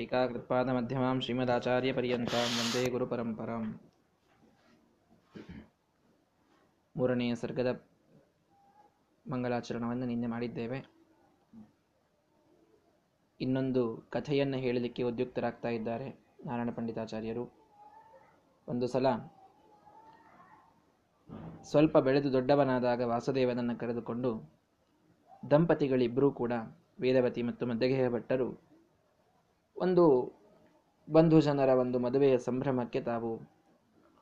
ಟೀಕಾಕೃತ್ಪಾದಮಧ್ಯಮಾಂ ಶ್ರೀಮದಾಚಾರ್ಯಪರ್ಯಂತಾಂ ವಂದೇ ಗುರುಪರಂಪರಾಂ ಮೂರನೆಯ ಸರ್ಗದ ಮಂಗಲಾಚರಣವನ್ನು ನಿನ್ನೆ ಮಾಡಿದ್ದೇವೆ. ಇನ್ನೊಂದು ಕಥೆಯನ್ನು ಹೇಳಲಿಕ್ಕೆ ಉದ್ಯುಕ್ತರಾಗ್ತಾ ಇದ್ದಾರೆ ನಾರಾಯಣ ಪಂಡಿತಾಚಾರ್ಯರು. ಒಂದು ಸಲ ಸ್ವಲ್ಪ ಬೆಳೆದು ದೊಡ್ಡವನಾದಾಗ ವಾಸುದೇವನನ್ನು ಕರೆದುಕೊಂಡು ದಂಪತಿಗಳಿಬ್ಬರೂ ಕೂಡ ವೇದವತಿ ಮತ್ತು ಭಟ್ಟರು ಒಂದು ಬಂಧು ಜನರ ಒಂದು ಮದುವೆಯ ಸಂಭ್ರಮಕ್ಕೆ ತಾವು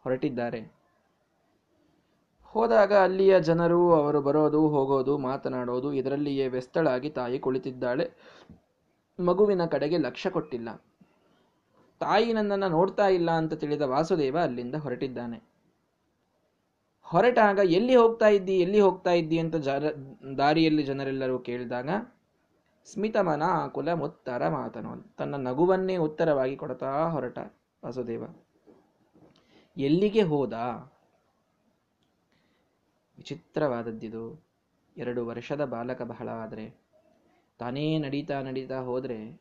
ಹೊರಟಿದ್ದಾರೆ. ಹೋದಾಗ ಅಲ್ಲಿಯ ಜನರು, ಅವರು ಬರೋದು, ಹೋಗೋದು, ಮಾತನಾಡೋದು, ಇದರಲ್ಲಿಯೇ ವ್ಯಸ್ತಳಾಗಿ ತಾಯಿ ಕುಳಿತಿದ್ದಾಳೆ. ಮಗುವಿನ ಕಡೆಗೆ ಲಕ್ಷ್ಯ ಕೊಟ್ಟಿಲ್ಲ. ತಾಯಿ ನನ್ನನ್ನು ನೋಡ್ತಾ ಇಲ್ಲ ಅಂತ ತಿಳಿದ ವಾಸುದೇವ ಅಲ್ಲಿಂದ ಹೊರಟಿದ್ದಾನೆ. ಹೊರಟಾಗ, ಎಲ್ಲಿ ಹೋಗ್ತಾ ಇದ್ದಿ, ಎಲ್ಲಿ ಹೋಗ್ತಾ ಇದ್ದಿ? ಅಂತ ದಾರಿಯಲ್ಲಿ ಜನರೆಲ್ಲರೂ ಕೇಳಿದಾಗ ಸ್ಮಿತಮನ ಕುಲ ಮುತ್ತರ ಮಾತನು ತನ್ನ ನಗುವನ್ನೇ ಉತ್ತರವಾಗಿ ಕೊಡ್ತಾ ಹೊರಟ ವಾಸುದೇವ. ಎಲ್ಲಿಗೆ ಹೋದ? ವಿಚಿತ್ರವಾದದ್ದಿದು. ಎರಡು ವರ್ಷದ ಬಾಲಕ ಬಹಳ ಆದರೆ ತಾನೇ ನಡೀತಾ ನಡೀತಾ ಹೋದ್ರೆ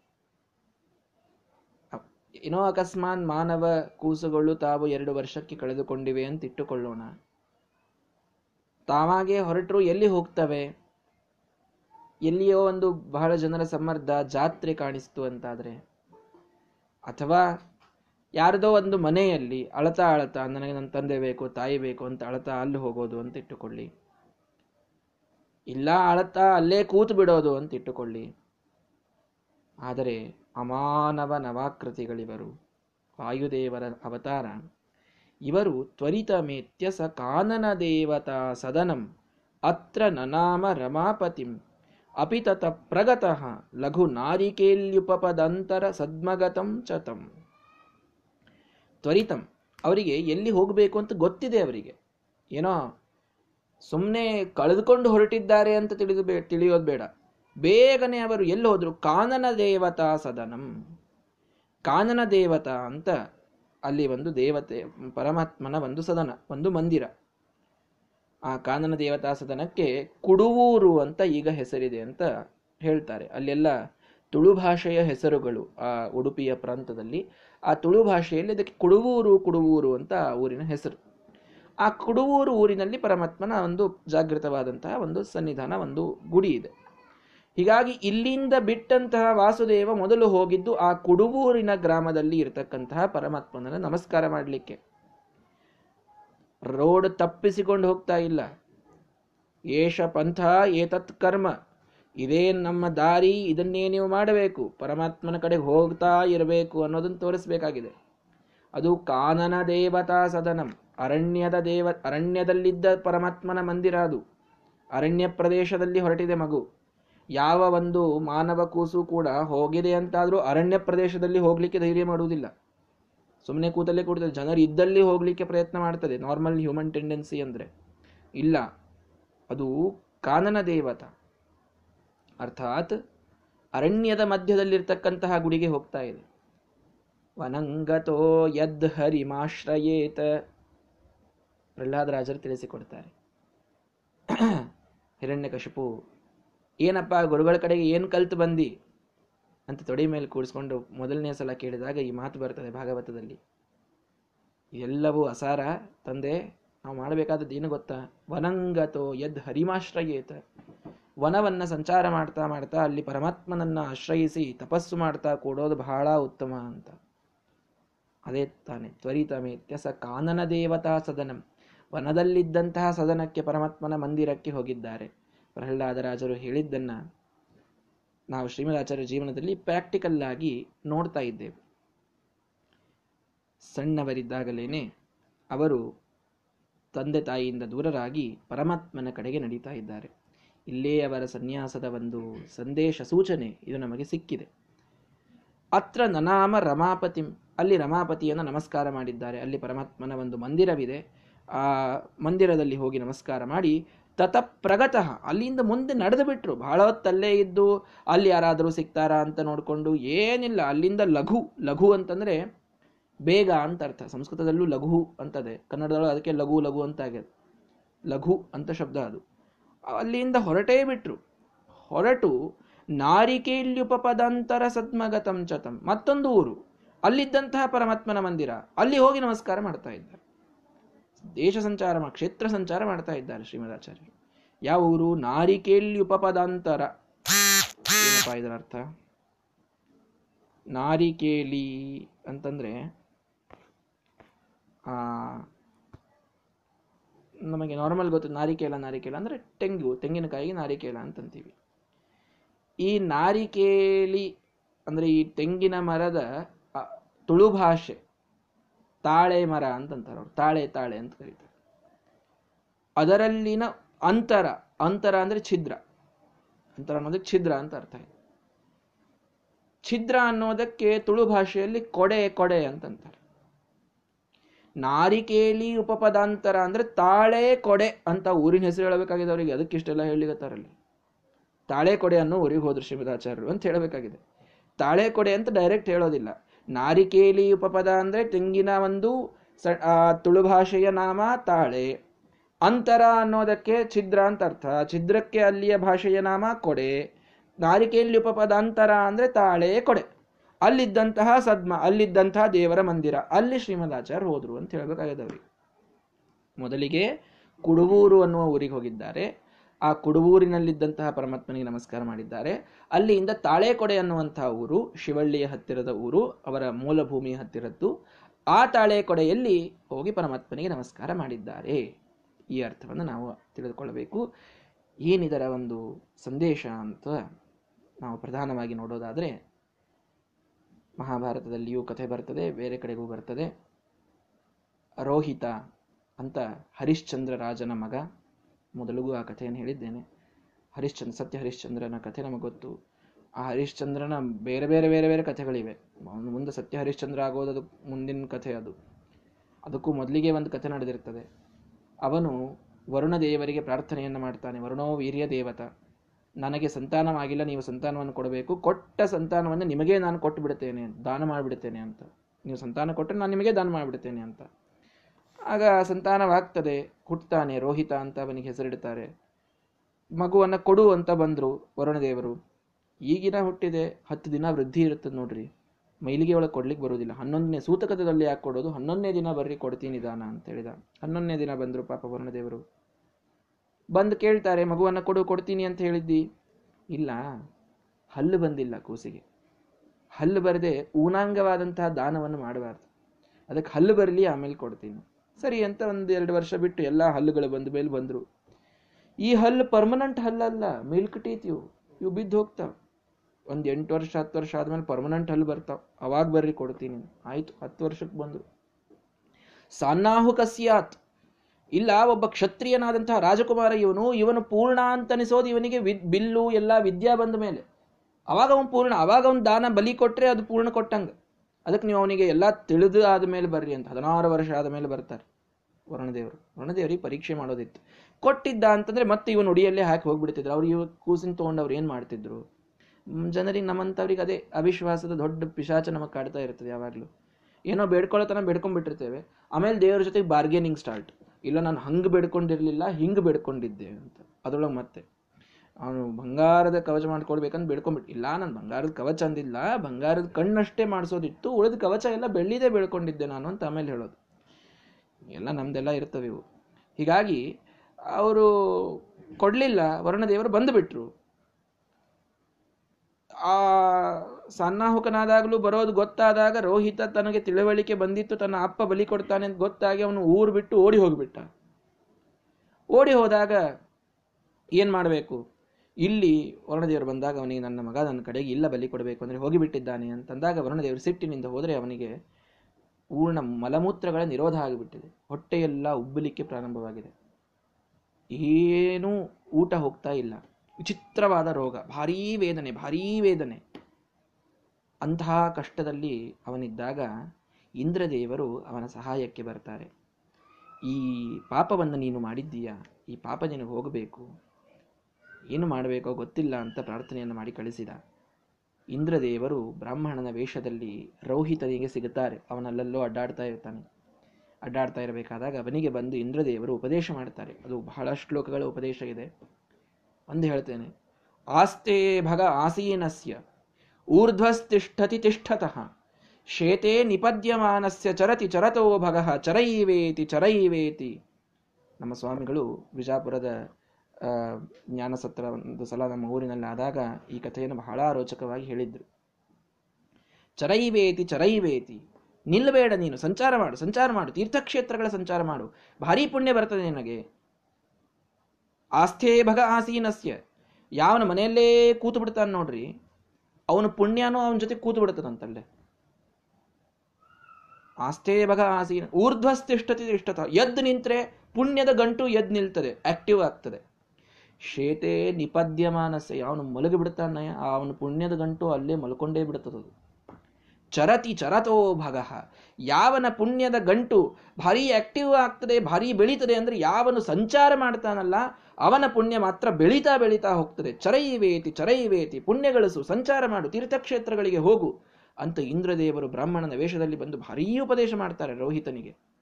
ಏನೋ ಅಕಸ್ಮಾತ್ ಮಾನವ ಕೂಸುಗಳು ತಾವು ಎರಡು ವರ್ಷಕ್ಕೆ ಕಳೆದುಕೊಂಡಿವೆ ಅಂತ ಇಟ್ಟುಕೊಳ್ಳೋಣ. ತಾವಾಗೆ ಹೊರಟರು ಎಲ್ಲಿ ಹೋಗ್ತವೆ? ಎಲ್ಲಿಯೋ ಒಂದು ಬಹಳ ಜನರ ಸಮರ್ಧ ಜಾತ್ರೆ ಕಾಣಿಸ್ತು ಅಂತಾದರೆ, ಅಥವಾ ಯಾರದೋ ಒಂದು ಮನೆಯಲ್ಲಿ ಅಳತಾ ಅಳತಾ ನನಗೆ ನನ್ನ ತಂದೆ ಬೇಕು, ತಾಯಿ ಬೇಕು ಅಂತ ಅಳತಾ ಅಲ್ಲಿ ಹೋಗೋದು ಅಂತ ಇಟ್ಟುಕೊಳ್ಳಿ. ಇಲ್ಲ ಅಳತಾ ಅಲ್ಲೇ ಕೂತು ಬಿಡೋದು ಅಂತ ಇಟ್ಟುಕೊಳ್ಳಿ. ಆದರೆ ಅಮಾನವ ನವಾಕೃತಿಗಳಿವರು, ವಾಯುದೇವರ ಅವತಾರ, ಇವರು ತ್ವರಿತ ಮೇತ್ಯಸ ಕಾನನ ದೇವತಾ ಸದನಂ ಅತ್ರ ನನಾಮ ರಮಾಪತಿಂ ಅಪಿತತ ಪ್ರಗತಃ ಲಘು ನಾರಿಕೇಲ್ಯುಪಪದಂತರ ಸದ್ಮಗತಂ ಚತಂ ತ್ವರಿತಂ, ಅವರಿಗೆ ಎಲ್ಲಿ ಹೋಗಬೇಕು ಅಂತ ಗೊತ್ತಿದೆ ಅವರಿಗೆ. ಏನೋ ಸುಮ್ಮನೆ ಕಳೆದುಕೊಂಡು ಹೊರಟಿದ್ದಾರೆ ಅಂತ ತಿಳಿದು ಬೇ, ತಿಳಿಯೋದು ಬೇಡ. ಬೇಗನೆ ಅವರು ಎಲ್ಲಿ ಹೋದರು ಕಾನನ ದೇವತಾ ಸದನಂ. ಕಾನನ ದೇವತಾ ಅಂತ ಅಲ್ಲಿ ಒಂದು ದೇವತೆ, ಪರಮಾತ್ಮನ ಒಂದು ಸದನ, ಒಂದು ಮಂದಿರ. ಆ ಕಾನನ ದೇವತಾ ಸದನಕ್ಕೆ ಕುಡುವೂರು ಅಂತ ಈಗ ಹೆಸರಿದೆ ಅಂತ ಹೇಳ್ತಾರೆ. ಅಲ್ಲೆಲ್ಲ ತುಳು ಭಾಷೆಯ ಹೆಸರುಗಳು ಆ ಉಡುಪಿಯ ಪ್ರಾಂತದಲ್ಲಿ. ಆ ತುಳು ಭಾಷೆಯಲ್ಲಿ ಅದಕ್ಕೆ ಕುಡುವೂರು ಕುಡುವೂರು ಅಂತ ಆ ಊರಿನ ಹೆಸರು. ಆ ಕುಡುವೂರು ಊರಿನಲ್ಲಿ ಪರಮಾತ್ಮನ ಒಂದು ಜಾಗೃತವಾದಂತಹ ಒಂದು ಸನ್ನಿಧಾನ, ಒಂದು ಗುಡಿ ಇದೆ. ಹೀಗಾಗಿ ಇಲ್ಲಿಂದ ಬಿಟ್ಟಂತಹ ವಾಸುದೇವ ಮೊದಲು ಹೋಗಿದ್ದು ಆ ಕುಡುವೂರಿನ ಗ್ರಾಮದಲ್ಲಿ ಇರತಕ್ಕಂತಹ ಪರಮಾತ್ಮನನ್ನು ನಮಸ್ಕಾರ ಮಾಡಲಿಕ್ಕೆ. ರೋಡ್ ತಪ್ಪಿಸಿಕೊಂಡು ಹೋಗ್ತಾ ಇಲ್ಲ. ಏಷ ಪಂಥ ಏತತ್ ಕರ್ಮ. ಇದೇ ನಮ್ಮ ದಾರಿ, ಇದನ್ನೇ ನೀವು ಮಾಡಬೇಕು. ಪರಮಾತ್ಮನ ಕಡೆ ಹೋಗ್ತಾ ಇರಬೇಕು ಅನ್ನೋದನ್ನು ತೋರಿಸ್ಬೇಕಾಗಿದೆ. ಅದು ಕಾನನ ದೇವತಾ ಸದನಂ. ಅರಣ್ಯದ ದೇವ, ಅರಣ್ಯದಲ್ಲಿದ್ದ ಪರಮಾತ್ಮನ ಮಂದಿರ ಅದು. ಅರಣ್ಯ ಪ್ರದೇಶದಲ್ಲಿ ಹೊರಟಿದೆ ಮಗು. ಯಾವ ಒಂದು ಮಾನವ ಕೂಸು ಕೂಡ ಹೋಗಿದೆ ಅಂತಾದರೂ ಅರಣ್ಯ ಪ್ರದೇಶದಲ್ಲಿ ಹೋಗಲಿಕ್ಕೆ ಧೈರ್ಯ ಮಾಡುವುದಿಲ್ಲ. ಸುಮ್ಮನೆ ಕೂತಲ್ಲೇ ಕೂಡ್ತದೆ. ಜನರು ಇದ್ದಲ್ಲಿ ಹೋಗಲಿಕ್ಕೆ ಪ್ರಯತ್ನ ಮಾಡ್ತದೆ. ನಾರ್ಮಲ್ ಹ್ಯೂಮನ್ ಟೆಂಡೆನ್ಸಿ ಅಂದರೆ. ಇಲ್ಲ. ಅದು ಕಾನನ ದೇವತ. ಅರ್ಥಾತ್ ಅರಣ್ಯದ ಮಧ್ಯದಲ್ಲಿರ್ತಕ್ಕಂತಹ ಗುಡಿಗೆ ಹೋಗ್ತಾ ಇದೆ. ವನಂಗತೋ ಯದ್ ಹರಿಮಾಶ್ರಯೇತ. ಪ್ರಹ್ಲಾದರಾಜರು ತಿಳಿಸಿಕೊಡ್ತಾರೆ. ಹಿರಣ್ಯಕಶಿಪು, ಏನಪ್ಪ ಗುರುಗಳ ಕಡೆಗೆ ಏನು ಕಲ್ತು ಬಂದಿ? ಅಂತ ತೊಡೆ ಮೇಲೆ ಕೂಡಿಸ್ಕೊಂಡು ಮೊದಲನೇ ಸಲ ಕೇಳಿದಾಗ ಈ ಮಾತು ಬರ್ತದೆ ಭಾಗವತದಲ್ಲಿ. ಎಲ್ಲವೂ ಅಸಾರ, ತಂದೆ, ನಾವು ಮಾಡಬೇಕಾದದ್ದು ಏನು ಗೊತ್ತಾ? ವನಂಗತೋ ಯದ್ ಹರಿಮಾಶ್ರಯೇತ. ವನವನ್ನು ಸಂಚಾರ ಮಾಡ್ತಾ ಮಾಡ್ತಾ ಅಲ್ಲಿ ಪರಮಾತ್ಮನನ್ನು ಆಶ್ರಯಿಸಿ ತಪಸ್ಸು ಮಾಡ್ತಾ ಕೂಡೋದು ಬಹಳ ಉತ್ತಮ ಅಂತ. ಅದೇ ತಾನೆ ತ್ವರಿತ ಮೇತ್ಯಸ ಕಾನನ ದೇವತಾ ಸದನಂ. ವನದಲ್ಲಿದ್ದಂತಹ ಸದನಕ್ಕೆ ಪರಮಾತ್ಮನ ಮಂದಿರಕ್ಕೆ ಹೋಗಿದ್ದಾರೆ. ಪ್ರಹ್ಲಾದರಾಜರು ಹೇಳಿದ್ದನ್ನ ನಾವು ಶ್ರೀಮದಾಚಾರ್ಯ ಜೀವನದಲ್ಲಿ ಪ್ರಾಕ್ಟಿಕಲ್ ಆಗಿ ನೋಡ್ತಾ ಇದ್ದೇವೆ. ಸಣ್ಣವರಿದ್ದಾಗಲೇನೆ ಅವರು ತಂದೆ ತಾಯಿಯಿಂದ ದೂರರಾಗಿ ಪರಮಾತ್ಮನ ಕಡೆಗೆ ನಡೀತಾ ಇದ್ದಾರೆ. ಇಲ್ಲೇ ಅವರ ಸನ್ಯಾಸದ ಒಂದು ಸಂದೇಶ ಸೂಚನೆ ಇದು ನಮಗೆ ಸಿಕ್ಕಿದೆ. ಅತ್ರ ನನಾಮ ರಮಾಪತಿಂ, ಅಲ್ಲಿ ರಮಾಪತಿಯನ್ನು ನಮಸ್ಕಾರ ಮಾಡಿದ್ದಾರೆ. ಅಲ್ಲಿ ಪರಮಾತ್ಮನ ಒಂದು ಮಂದಿರವಿದೆ. ಆ ಮಂದಿರದಲ್ಲಿ ಹೋಗಿ ನಮಸ್ಕಾರ ಮಾಡಿ ತತ ಪ್ರಗತಃ ಅಲ್ಲಿಂದ ಮುಂದೆ ನಡೆದು ಬಿಟ್ರು. ಬಹಳ ಹೊತ್ತಲ್ಲೇ ಇದ್ದು ಅಲ್ಲಿ ಯಾರಾದರೂ ಸಿಗ್ತಾರಾ ಅಂತ ನೋಡಿಕೊಂಡು ಏನಿಲ್ಲ. ಅಲ್ಲಿಂದ ಲಘು ಲಘು ಅಂತಂದರೆ ಬೇಗ ಅಂತ ಅರ್ಥ. ಸಂಸ್ಕೃತದಲ್ಲೂ ಲಘು ಅಂತದೆ. ಕನ್ನಡದಲ್ಲೂ ಅದಕ್ಕೆ ಲಘು ಲಘು ಅಂತ ಆಗ್ಯದ ಲಘು ಅಂತ ಶಬ್ದ ಅದು. ಅಲ್ಲಿಂದ ಹೊರಟೇ ಬಿಟ್ರು. ಹೊರಟು ನಾರಿಕೇಲ್ಯುಪಪದಂತರ ಸದ್ಮಗತಂ ಚತಂ. ಮತ್ತೊಂದು ಊರು. ಅಲ್ಲಿದ್ದಂತಹ ಪರಮಾತ್ಮನ ಮಂದಿರ. ಅಲ್ಲಿ ಹೋಗಿ ನಮಸ್ಕಾರ ಮಾಡ್ತಾ ಇದ್ದಾರೆ ದೇಶ ಸಂಚಾರ ಕ್ಷೇತ್ರ ಸಂಚಾರ ಮಾಡ್ತಾ ಇದ್ದಾರೆ ಶ್ರೀಮದಾಚಾರ್ಯರು ಯಾವ ಊರು? ನಾರಿಕೇಲಿ ಉಪಪದಾಂತರ. ಏನಪ್ಪ ಇದರ ಅರ್ಥ? ನಾರಿಕೇಲಿ ಅಂತಂದ್ರೆ, ಆ, ನಮಗೆ ನಾರ್ಮಲ್ ಗೊತ್ತು ನಾರಿಕೇಲ ನಾರಿಕೇಲ ಅಂದ್ರೆ ತೆಂಗು ತೆಂಗಿನಕಾಯಿ ನಾರಿಕೇಲ ಅಂತಂತೀವಿ. ಈ ನಾರಿಕೇಲಿ ಅಂದ್ರೆ ಈ ತೆಂಗಿನ ಮರದ ತುಳು ಭಾಷೆ. ತಾಳೆ ಮರ ಅಂತಂತಾರೆ ಅವರು. ತಾಳೆ ತಾಳೆ ಅಂತ ಕರೀತಾರೆ. ಅದರಲ್ಲಿನ ಅಂತರ ಅಂತರ ಅಂದ್ರೆ ಛಿದ್ರ. ಅಂತರ ಅನ್ನೋದಕ್ಕೆ ಛಿದ್ರ ಅಂತ ಅರ್ಥ ಇದೆ. ಛಿದ್ರ ಅನ್ನೋದಕ್ಕೆ ತುಳು ಭಾಷೆಯಲ್ಲಿ ಕೊಡೆ ಕೊಡೆ ಅಂತಂತಾರೆ. ನಾರಿಕೇಲಿ ಉಪಪದಾಂತರ ಅಂದ್ರೆ ತಾಳೆ, ಕೊಡೆ ಅಂತ ಊರಿನ ಹೆಸರು ಹೇಳಬೇಕಾಗಿದೆ ಅವರಿಗೆ. ಅದಕ್ಕೆ ಇಷ್ಟೆಲ್ಲ ಹೇಳಿಗತ್ತಾರಲ್ಲಿ ತಾಳೆ, ಕೊಡೆ ಅನ್ನೋ ಊರಿಗೆ ಹೋದ್ರು ಶ್ರೀಮದಾಚಾರ್ಯರು ಅಂತ ಹೇಳಬೇಕಾಗಿದೆ. ತಾಳೆ, ಕೊಡೆ ಅಂತ ಡೈರೆಕ್ಟ್ ಹೇಳೋದಿಲ್ಲ. ನಾರಿಕೇಲಿ ಉಪಪದ ಅಂದ್ರೆ ತೆಂಗಿನ ಒಂದು ತುಳು ಭಾಷೆಯ ನಾಮ ತಾಳೆ. ಅಂತರ ಅನ್ನೋದಕ್ಕೆ ಛಿದ್ರ ಅಂತ ಅರ್ಥ. ಛಿದ್ರಕ್ಕೆ ಅಲ್ಲಿಯ ಭಾಷೆಯ ನಾಮ ಕೊಡೆ. ನಾರಿಕೇಲಿ ಉಪಪದ ಅಂತರ ಅಂದ್ರೆ ತಾಳೆ, ಕೊಡೆ. ಅಲ್ಲಿದ್ದಂತಹ ಸದ್ಮ, ಅಲ್ಲಿದ್ದಂತಹ ದೇವರ ಮಂದಿರ. ಅಲ್ಲಿ ಶ್ರೀಮದಾಚಾರ್ಯ ಹೋದರು ಅಂತ ಹೇಳ್ಬೇಕಾಗಿದೆ ಮೊದಲಿಗೆ ಕುಡುಬೂರು ಅನ್ನುವ ಊರಿಗೆ ಹೋಗಿದ್ದಾರೆ. ಆ ಕುಡುಬೂರಿನಲ್ಲಿದ್ದಂತಹ ಪರಮಾತ್ಮನಿಗೆ ನಮಸ್ಕಾರ ಮಾಡಿದ್ದಾರೆ. ಅಲ್ಲಿಯಿಂದ ತಾಳೆಕೊಡೆ ಅನ್ನುವಂತಹ ಊರು, ಶಿವಳ್ಳಿಯ ಹತ್ತಿರದ ಊರು, ಅವರ ಮೂಲ ಭೂಮಿಯ ಹತ್ತಿರದ್ದು. ಆ ತಾಳೆಕೊಡೆಯಲ್ಲಿ ಹೋಗಿ ಪರಮಾತ್ಮನಿಗೆ ನಮಸ್ಕಾರ ಮಾಡಿದ್ದಾರೆ. ಈ ಅರ್ಥವನ್ನು ನಾವು ತಿಳಿದುಕೊಳ್ಳಬೇಕು. ಏನಿದರ ಒಂದು ಸಂದೇಶ ಅಂತ ನಾವು ಪ್ರಧಾನವಾಗಿ ನೋಡೋದಾದರೆ, ಮಹಾಭಾರತದಲ್ಲಿಯೂ ಕಥೆ ಬರ್ತದೆ, ಬೇರೆ ಕಡೆಗೂ ಬರ್ತದೆ. ರೋಹಿತ ಅಂತ ಹರಿಶ್ಚಂದ್ರ ರಾಜನ ಮಗ ಮೊದಲಿಗೂ ಆ ಕಥೆಯನ್ನು ಹೇಳಿದ್ದೇನೆ. ಹರಿಶ್ಚಂದ್ರ ಸತ್ಯ ಹರಿಶ್ಚಂದ್ರನ ಕಥೆ ನಮಗೆ ಗೊತ್ತು. ಆ ಹರಿಶ್ಚಂದ್ರನ ಬೇರೆ ಬೇರೆ ಬೇರೆ ಬೇರೆ ಕಥೆಗಳಿವೆ. ಮುಂದೆ ಸತ್ಯ ಹರಿಶ್ಚಂದ್ರ ಆಗೋದು ಮುಂದಿನ ಕಥೆ ಅದು. ಅದಕ್ಕೂ ಮೊದಲಿಗೆ ಒಂದು ಕಥೆ ನಡೆದಿರ್ತದೆ. ಅವನು ವರುಣ ದೇವರಿಗೆ ಪ್ರಾರ್ಥನೆಯನ್ನು ಮಾಡ್ತಾನೆ. ವರುಣೋ ವೀರ್ಯ ದೇವತ, ನನಗೆ ಸಂತಾನವಾಗಿಲ್ಲ, ನೀವು ಸಂತಾನವನ್ನು ಕೊಡಬೇಕು. ಕೊಟ್ಟ ಸಂತಾನವನ್ನು ನಿಮಗೆ ನಾನು ಕೊಟ್ಟು ಬಿಡುತ್ತೇನೆ, ದಾನ ಮಾಡಿಬಿಡ್ತೇನೆ ಅಂತ. ನೀವು ಸಂತಾನ ಕೊಟ್ಟರೆ ನಾನು ನಿಮಗೆ ದಾನ ಮಾಡಿಬಿಡುತ್ತೇನೆ ಅಂತ. ಆಗ ಸಂತಾನವಾಗ್ತದೆ ಹುಟ್ಟುತ್ತಾನೆ ರೋಹಿತ ಅಂತ ಅವನಿಗೆ ಹೆಸರಿಡ್ತಾರೆ ಮಗುವನ್ನು ಕೊಡು ಅಂತ ಬಂದರು ವರುಣದೇವರು. ಈಗಿನ ಹುಟ್ಟಿದೆ, ಹತ್ತು ದಿನ ವೃದ್ಧಿ ಇರುತ್ತದೆ ನೋಡ್ರಿ. ಮೈಲಿಗೆ ಒಳಗೆ ಕೊಡ್ಲಿಕ್ಕೆ ಬರೋದಿಲ್ಲ ಹನ್ನೊಂದನೇ ಸೂತಕದಲ್ಲಿ ಯಾಕೆ ಕೊಡೋದು? ಹನ್ನೊಂದನೇ ದಿನ ಬರ್ರಿ, ಕೊಡ್ತೀನಿ ದಾನ ಅಂತ ಹೇಳಿದ. ಹನ್ನೊಂದನೇ ದಿನ ಬಂದರು ಪಾಪ ವರುಣದೇವರು. ಬಂದು ಕೇಳ್ತಾರೆ, ಮಗುವನ್ನು ಕೊಡು, ಕೊಡ್ತೀನಿ ಅಂತ ಹೇಳಿದ್ದಿ? ಇಲ್ಲ, ಹಲ್ಲು ಬಂದಿಲ್ಲ ಕೂಸಿಗೆ. ಹಲ್ಲು ಬರದೆ ಊನಾಂಗವಾದಂತಹ ದಾನವನ್ನು ಮಾಡಬಾರ್ದು. ಅದಕ್ಕೆ ಹಲ್ಲು ಬರಲಿ, ಆಮೇಲೆ ಕೊಡ್ತೀನಿ. ಸರಿ ಅಂತ ಒಂದು ಎರಡು ವರ್ಷ ಬಿಟ್ಟು ಎಲ್ಲ ಹಲ್ಲುಗಳು ಬಂದ ಮೇಲೆ ಬಂದರು. ಈ ಹಲ್ಲು ಪರ್ಮನೆಂಟ್ ಹಲ್ಲಲ್ಲ ಮಿಲ್ಕ್ ಟೀತ್ ಇವು. ಇವು ಬಿದ್ದು ಹೋಗ್ತಾವ. ಒಂದು ಎಂಟು ವರ್ಷ, ಹತ್ತು ವರ್ಷ ಆದಮೇಲೆ ಪರ್ಮನೆಂಟ್ ಹಲ್ಲು ಬರ್ತಾವ. ಅವಾಗ ಬರ್ರಿ ಕೊಡ್ತೀನಿ ಆಯಿತು, ಹತ್ತು ವರ್ಷಕ್ಕೆ ಬಂದರು. ಸಾನ್ನಾಹು ಕಸ್ಯಾತ್. ಇಲ್ಲ, ಒಬ್ಬ ಕ್ಷತ್ರಿಯನಾದಂತಹ ರಾಜಕುಮಾರ ಇವನು ಇವನು ಪೂರ್ಣ ಅಂತನಿಸೋದು ಇವನಿಗೆ ವಿದ್, ಬಿಲ್ಲು, ಎಲ್ಲ ವಿದ್ಯಾ ಬಂದ ಮೇಲೆ. ಅವಾಗ ಅವನು ಪೂರ್ಣ, ಅವಾಗ ಅವನು ದಾನ ಬಲಿ ಕೊಟ್ಟರೆ ಅದು ಪೂರ್ಣ ಕೊಟ್ಟಂಗ. ಅದಕ್ಕೆ ನೀವು ಅವನಿಗೆ ಎಲ್ಲ ತಿಳಿದು ಆದಮೇಲೆ ಬರ್ರಿ ಅಂತ, ಹದಿನಾರು ವರ್ಷ ಆದಮೇಲೆ ಬರ್ತಾರೆ ವರುಣದೇವರು. ವರುಣದೇವರಿಗೆ ಪರೀಕ್ಷೆ ಮಾಡೋದಿತ್ತು. ಕೊಟ್ಟಿದ್ದ ಅಂತಂದ್ರೆ ಮತ್ತೆ ಇವನು ಉಡಿಯಲ್ಲೇ ಹಾಕಿ ಹೋಗ್ಬಿಡ್ತಿದ್ರು. ಅವ್ರು ಇವ್ ಕೂಸಿನ ತೊಗೊಂಡವ್ರು ಏನು ಮಾಡ್ತಿದ್ರು? ಜನರಿಗೆ ನಮ್ಮಂಥವ್ರಿಗೆ ಅದೇ ಅವಿಶ್ವಾಸದ ದೊಡ್ಡ ಪಿಶಾಚ ನಮಗೆ ಕಾಡ್ತಾ ಇರ್ತದೆ ಯಾವಾಗಲೂ. ಏನೋ ಬೇಡ್ಕೊಳ್ಳೋತನ ಬೇಡ್ಕೊಂಡ್ಬಿಟ್ಟಿರ್ತೇವೆ. ಆಮೇಲೆ ದೇವರ ಜೊತೆಗೆ ಬಾರ್ಗೇನಿಂಗ್ ಸ್ಟಾರ್ಟ್ ಇಲ್ಲ, ನಾನು ಹಂಗೆ ಬೇಡ್ಕೊಂಡಿರಲಿಲ್ಲ, ಹಿಂಗೆ ಬೇಡ್ಕೊಂಡಿದ್ದೆ ಅಂತ. ಅದರೊಳಗೆ ಮತ್ತೆ. ಅವನು ಬಂಗಾರದ ಕವಚ ಮಾಡ್ಕೊಡ್ಬೇಕಂತ ಬೇಡ್ಕೊಂಡ್ಬಿಟ್ಟು. ಇಲ್ಲ, ನಾನು ಬಂಗಾರದ ಕವಚ ಅಂದಿಲ್ಲ, ಬಂಗಾರದ ಕಣ್ಣಷ್ಟೇ ಮಾಡಿಸೋದಿತ್ತು, ಉಳಿದ ಕವಚ ಎಲ್ಲ ಬೆಳ್ಳಿದೇ ಬೇಡ್ಕೊಂಡಿದ್ದೆ ನಾನು ಅಂತ ಆಮೇಲೆ ಹೇಳೋದು. ಎಲ್ಲ ನಮ್ದೆಲ್ಲ ಇರ್ತವೆ ಇವು. ಹೀಗಾಗಿ ಅವರು ಕೊಡಲಿಲ್ಲ, ವರುಣದೇವರು ಬಂದುಬಿಟ್ರು. ಆ ಸನ್ನಾಹುಕನಾದಾಗಲೂ ಬರೋದು ಗೊತ್ತಾದಾಗ ರೋಹಿತ ತನಗೆ ತಿಳುವಳಿಕೆ ಬಂದಿತ್ತು, ತನ್ನ ಅಪ್ಪ ಬಲಿ ಕೊಡ್ತಾನೆ ಅಂತ ಗೊತ್ತಾಗಿ ಅವನು ಊರು ಬಿಟ್ಟು ಓಡಿ ಹೋಗಿಬಿಟ್ಟ. ಓಡಿ ಹೋದಾಗ ಏನು ಮಾಡಬೇಕು? ಇಲ್ಲಿ ವರುಣದೇವರು ಬಂದಾಗ ಅವನಿಗೆ, ನನ್ನ ಮಗ ನನ್ನ ಕಡೆಗೆ ಇಲ್ಲ, ಬಲಿ ಕೊಡಬೇಕು. ಅಂದರೆ ಹೋಗಿಬಿಟ್ಟಿದ್ದಾನೆ ಅಂತಂದಾಗ ವರುಣದೇವರು ಸಿಟ್ಟಿನಿಂದ ಹೋದರೆ ಅವನಿಗೆ ಪೂರ್ಣ ಮಲಮೂತ್ರಗಳ ನಿರೋಧ ಆಗಿಬಿಟ್ಟಿದೆ. ಹೊಟ್ಟೆಯೆಲ್ಲ ಉಬ್ಬಲಿಕ್ಕೆ ಪ್ರಾರಂಭವಾಗಿದೆ. ಏನೂ ಊಟ ಹೋಗ್ತಾ ಇಲ್ಲ. ವಿಚಿತ್ರವಾದ ರೋಗ, ಭಾರೀ ವೇದನೆ ಭಾರೀ ವೇದನೆ. ಅಂತಹ ಕಷ್ಟದಲ್ಲಿ ಅವನಿದ್ದಾಗ ಇಂದ್ರದೇವರು ಅವನ ಸಹಾಯಕ್ಕೆ ಬರ್ತಾರೆ. ಈ ಪಾಪವನ್ನು ನೀನು ಮಾಡಿದ್ದೀಯಾ? ಈ ಪಾಪ ನಿನಗೆ ಹೋಗಬೇಕು. ಏನು ಮಾಡಬೇಕೋ ಗೊತ್ತಿಲ್ಲ ಅಂತ ಪ್ರಾರ್ಥನೆಯನ್ನು ಮಾಡಿ ಕಳಿಸಿದ. ಇಂದ್ರದೇವರು ಬ್ರಾಹ್ಮಣನ ವೇಷದಲ್ಲಿ ರೋಹಿತನಿಗೆ ಸಿಗುತ್ತಾರೆ. ಅವನಲ್ಲಲ್ಲೋ ಅಡ್ಡಾಡ್ತಾ ಇರ್ತಾನೆ. ಅಡ್ಡಾಡ್ತಾ ಇರಬೇಕಾದಾಗ ಅವನಿಗೆ ಬಂದು ಇಂದ್ರದೇವರು ಉಪದೇಶ ಮಾಡ್ತಾರೆ. ಅದು ಬಹಳ ಶ್ಲೋಕಗಳ ಉಪದೇಶ ಇದೆ. ಒಂದು ಹೇಳ್ತೇನೆ. ಆಸ್ತೆ ಭಗ ಆಸೀನಸ್ಯ, ಊರ್ಧ್ವಸ್ತಿಷ್ಠತಿ ತಿಷ್ಠತಃ, ಶೇತೆ ನಿಪದ್ಯಮಾನಸ್ಯ ಚರತಿ ಚರತೋ ಭಗ, ಚರೈವೇತಿ ಚರೈವೇತಿ. ನಮ್ಮ ಸ್ವಾಮಿಗಳು ವಿಜಾಪುರದ ಜ್ಞಾನಸತ್ರ ಒಂದು ಸಲ ನಮ್ಮ ಊರಿನಲ್ಲಿ ಆದಾಗ ಈ ಕಥೆಯನ್ನು ಬಹಳ ರೋಚಕವಾಗಿ ಹೇಳಿದ್ರು. ಚರೈವೇತಿ ಚರೈವೇತಿ ನಿಲ್ಲಬೇಡ ನೀನು, ಸಂಚಾರ ಮಾಡು ಸಂಚಾರ ಮಾಡು, ತೀರ್ಥಕ್ಷೇತ್ರಗಳ ಸಂಚಾರ ಮಾಡು, ಭಾರಿ ಪುಣ್ಯ ಬರ್ತದೆ ನಿನಗೆ. ಆಸ್ಥೇ ಭಗ ಆಸೀನಸ್ಯ, ಯಾವನ ಮನೆಯಲ್ಲೇ ಕೂತು ಬಿಡ್ತಾನೆ ನೋಡ್ರಿ, ಅವನು ಪುಣ್ಯನೂ ಅವನ ಜೊತೆ ಕೂತು ಬಿಡ್ತದಂತಲ್ಲೇ ಆಸ್ಥೇ ಭಗ ಆಸೀನ ಊರ್ಧ್ವಸ್ತಿಷ್ಠತಿ ತಿಷ್ಠತ ಎದ್ದು ನಿಂತರೆ ಪುಣ್ಯದ ಗಂಟು ಎದ್ದು ನಿಲ್ತದೆ ಆಕ್ಟಿವ್ ಆಗ್ತದೆ. ಶೇತೆ ನಿಪದ್ಯಮಾನಸ್ಯ ಅವನು ಮಲಗಿ ಬಿಡ್ತಾನೆ ಅವನು ಪುಣ್ಯದ ಗಂಟು ಅಲ್ಲೇ ಮಲ್ಕೊಂಡೇ ಬಿಡ್ತದದು ಚರತಿ ಚರತೋ ಭಗ. ಯಾವನ ಪುಣ್ಯದ ಗಂಟು ಭಾರಿ ಆಕ್ಟಿವ್ ಆಗ್ತದೆ, ಭಾರಿ ಬೆಳೀತದೆ ಅಂದ್ರೆ ಯಾವನು ಸಂಚಾರ ಮಾಡ್ತಾನಲ್ಲ, ಅವನ ಪುಣ್ಯ ಮಾತ್ರ ಬೆಳೀತಾ ಬೆಳೀತಾ ಹೋಗ್ತದೆ. ಚರೈವೇತಿ ಚರೈವೇತಿ, ಪುಣ್ಯಗಳಿಸು, ಸಂಚಾರ ಮಾಡು, ತೀರ್ಥಕ್ಷೇತ್ರಗಳಿಗೆ ಹೋಗು ಅಂತ ಇಂದ್ರದೇವರು ಬ್ರಾಹ್ಮಣನ ವೇಷದಲ್ಲಿ ಬಂದು ಭಾರೀ ಉಪದೇಶ ಮಾಡ್ತಾರೆ ರೋಹಿತನಿಗೆ.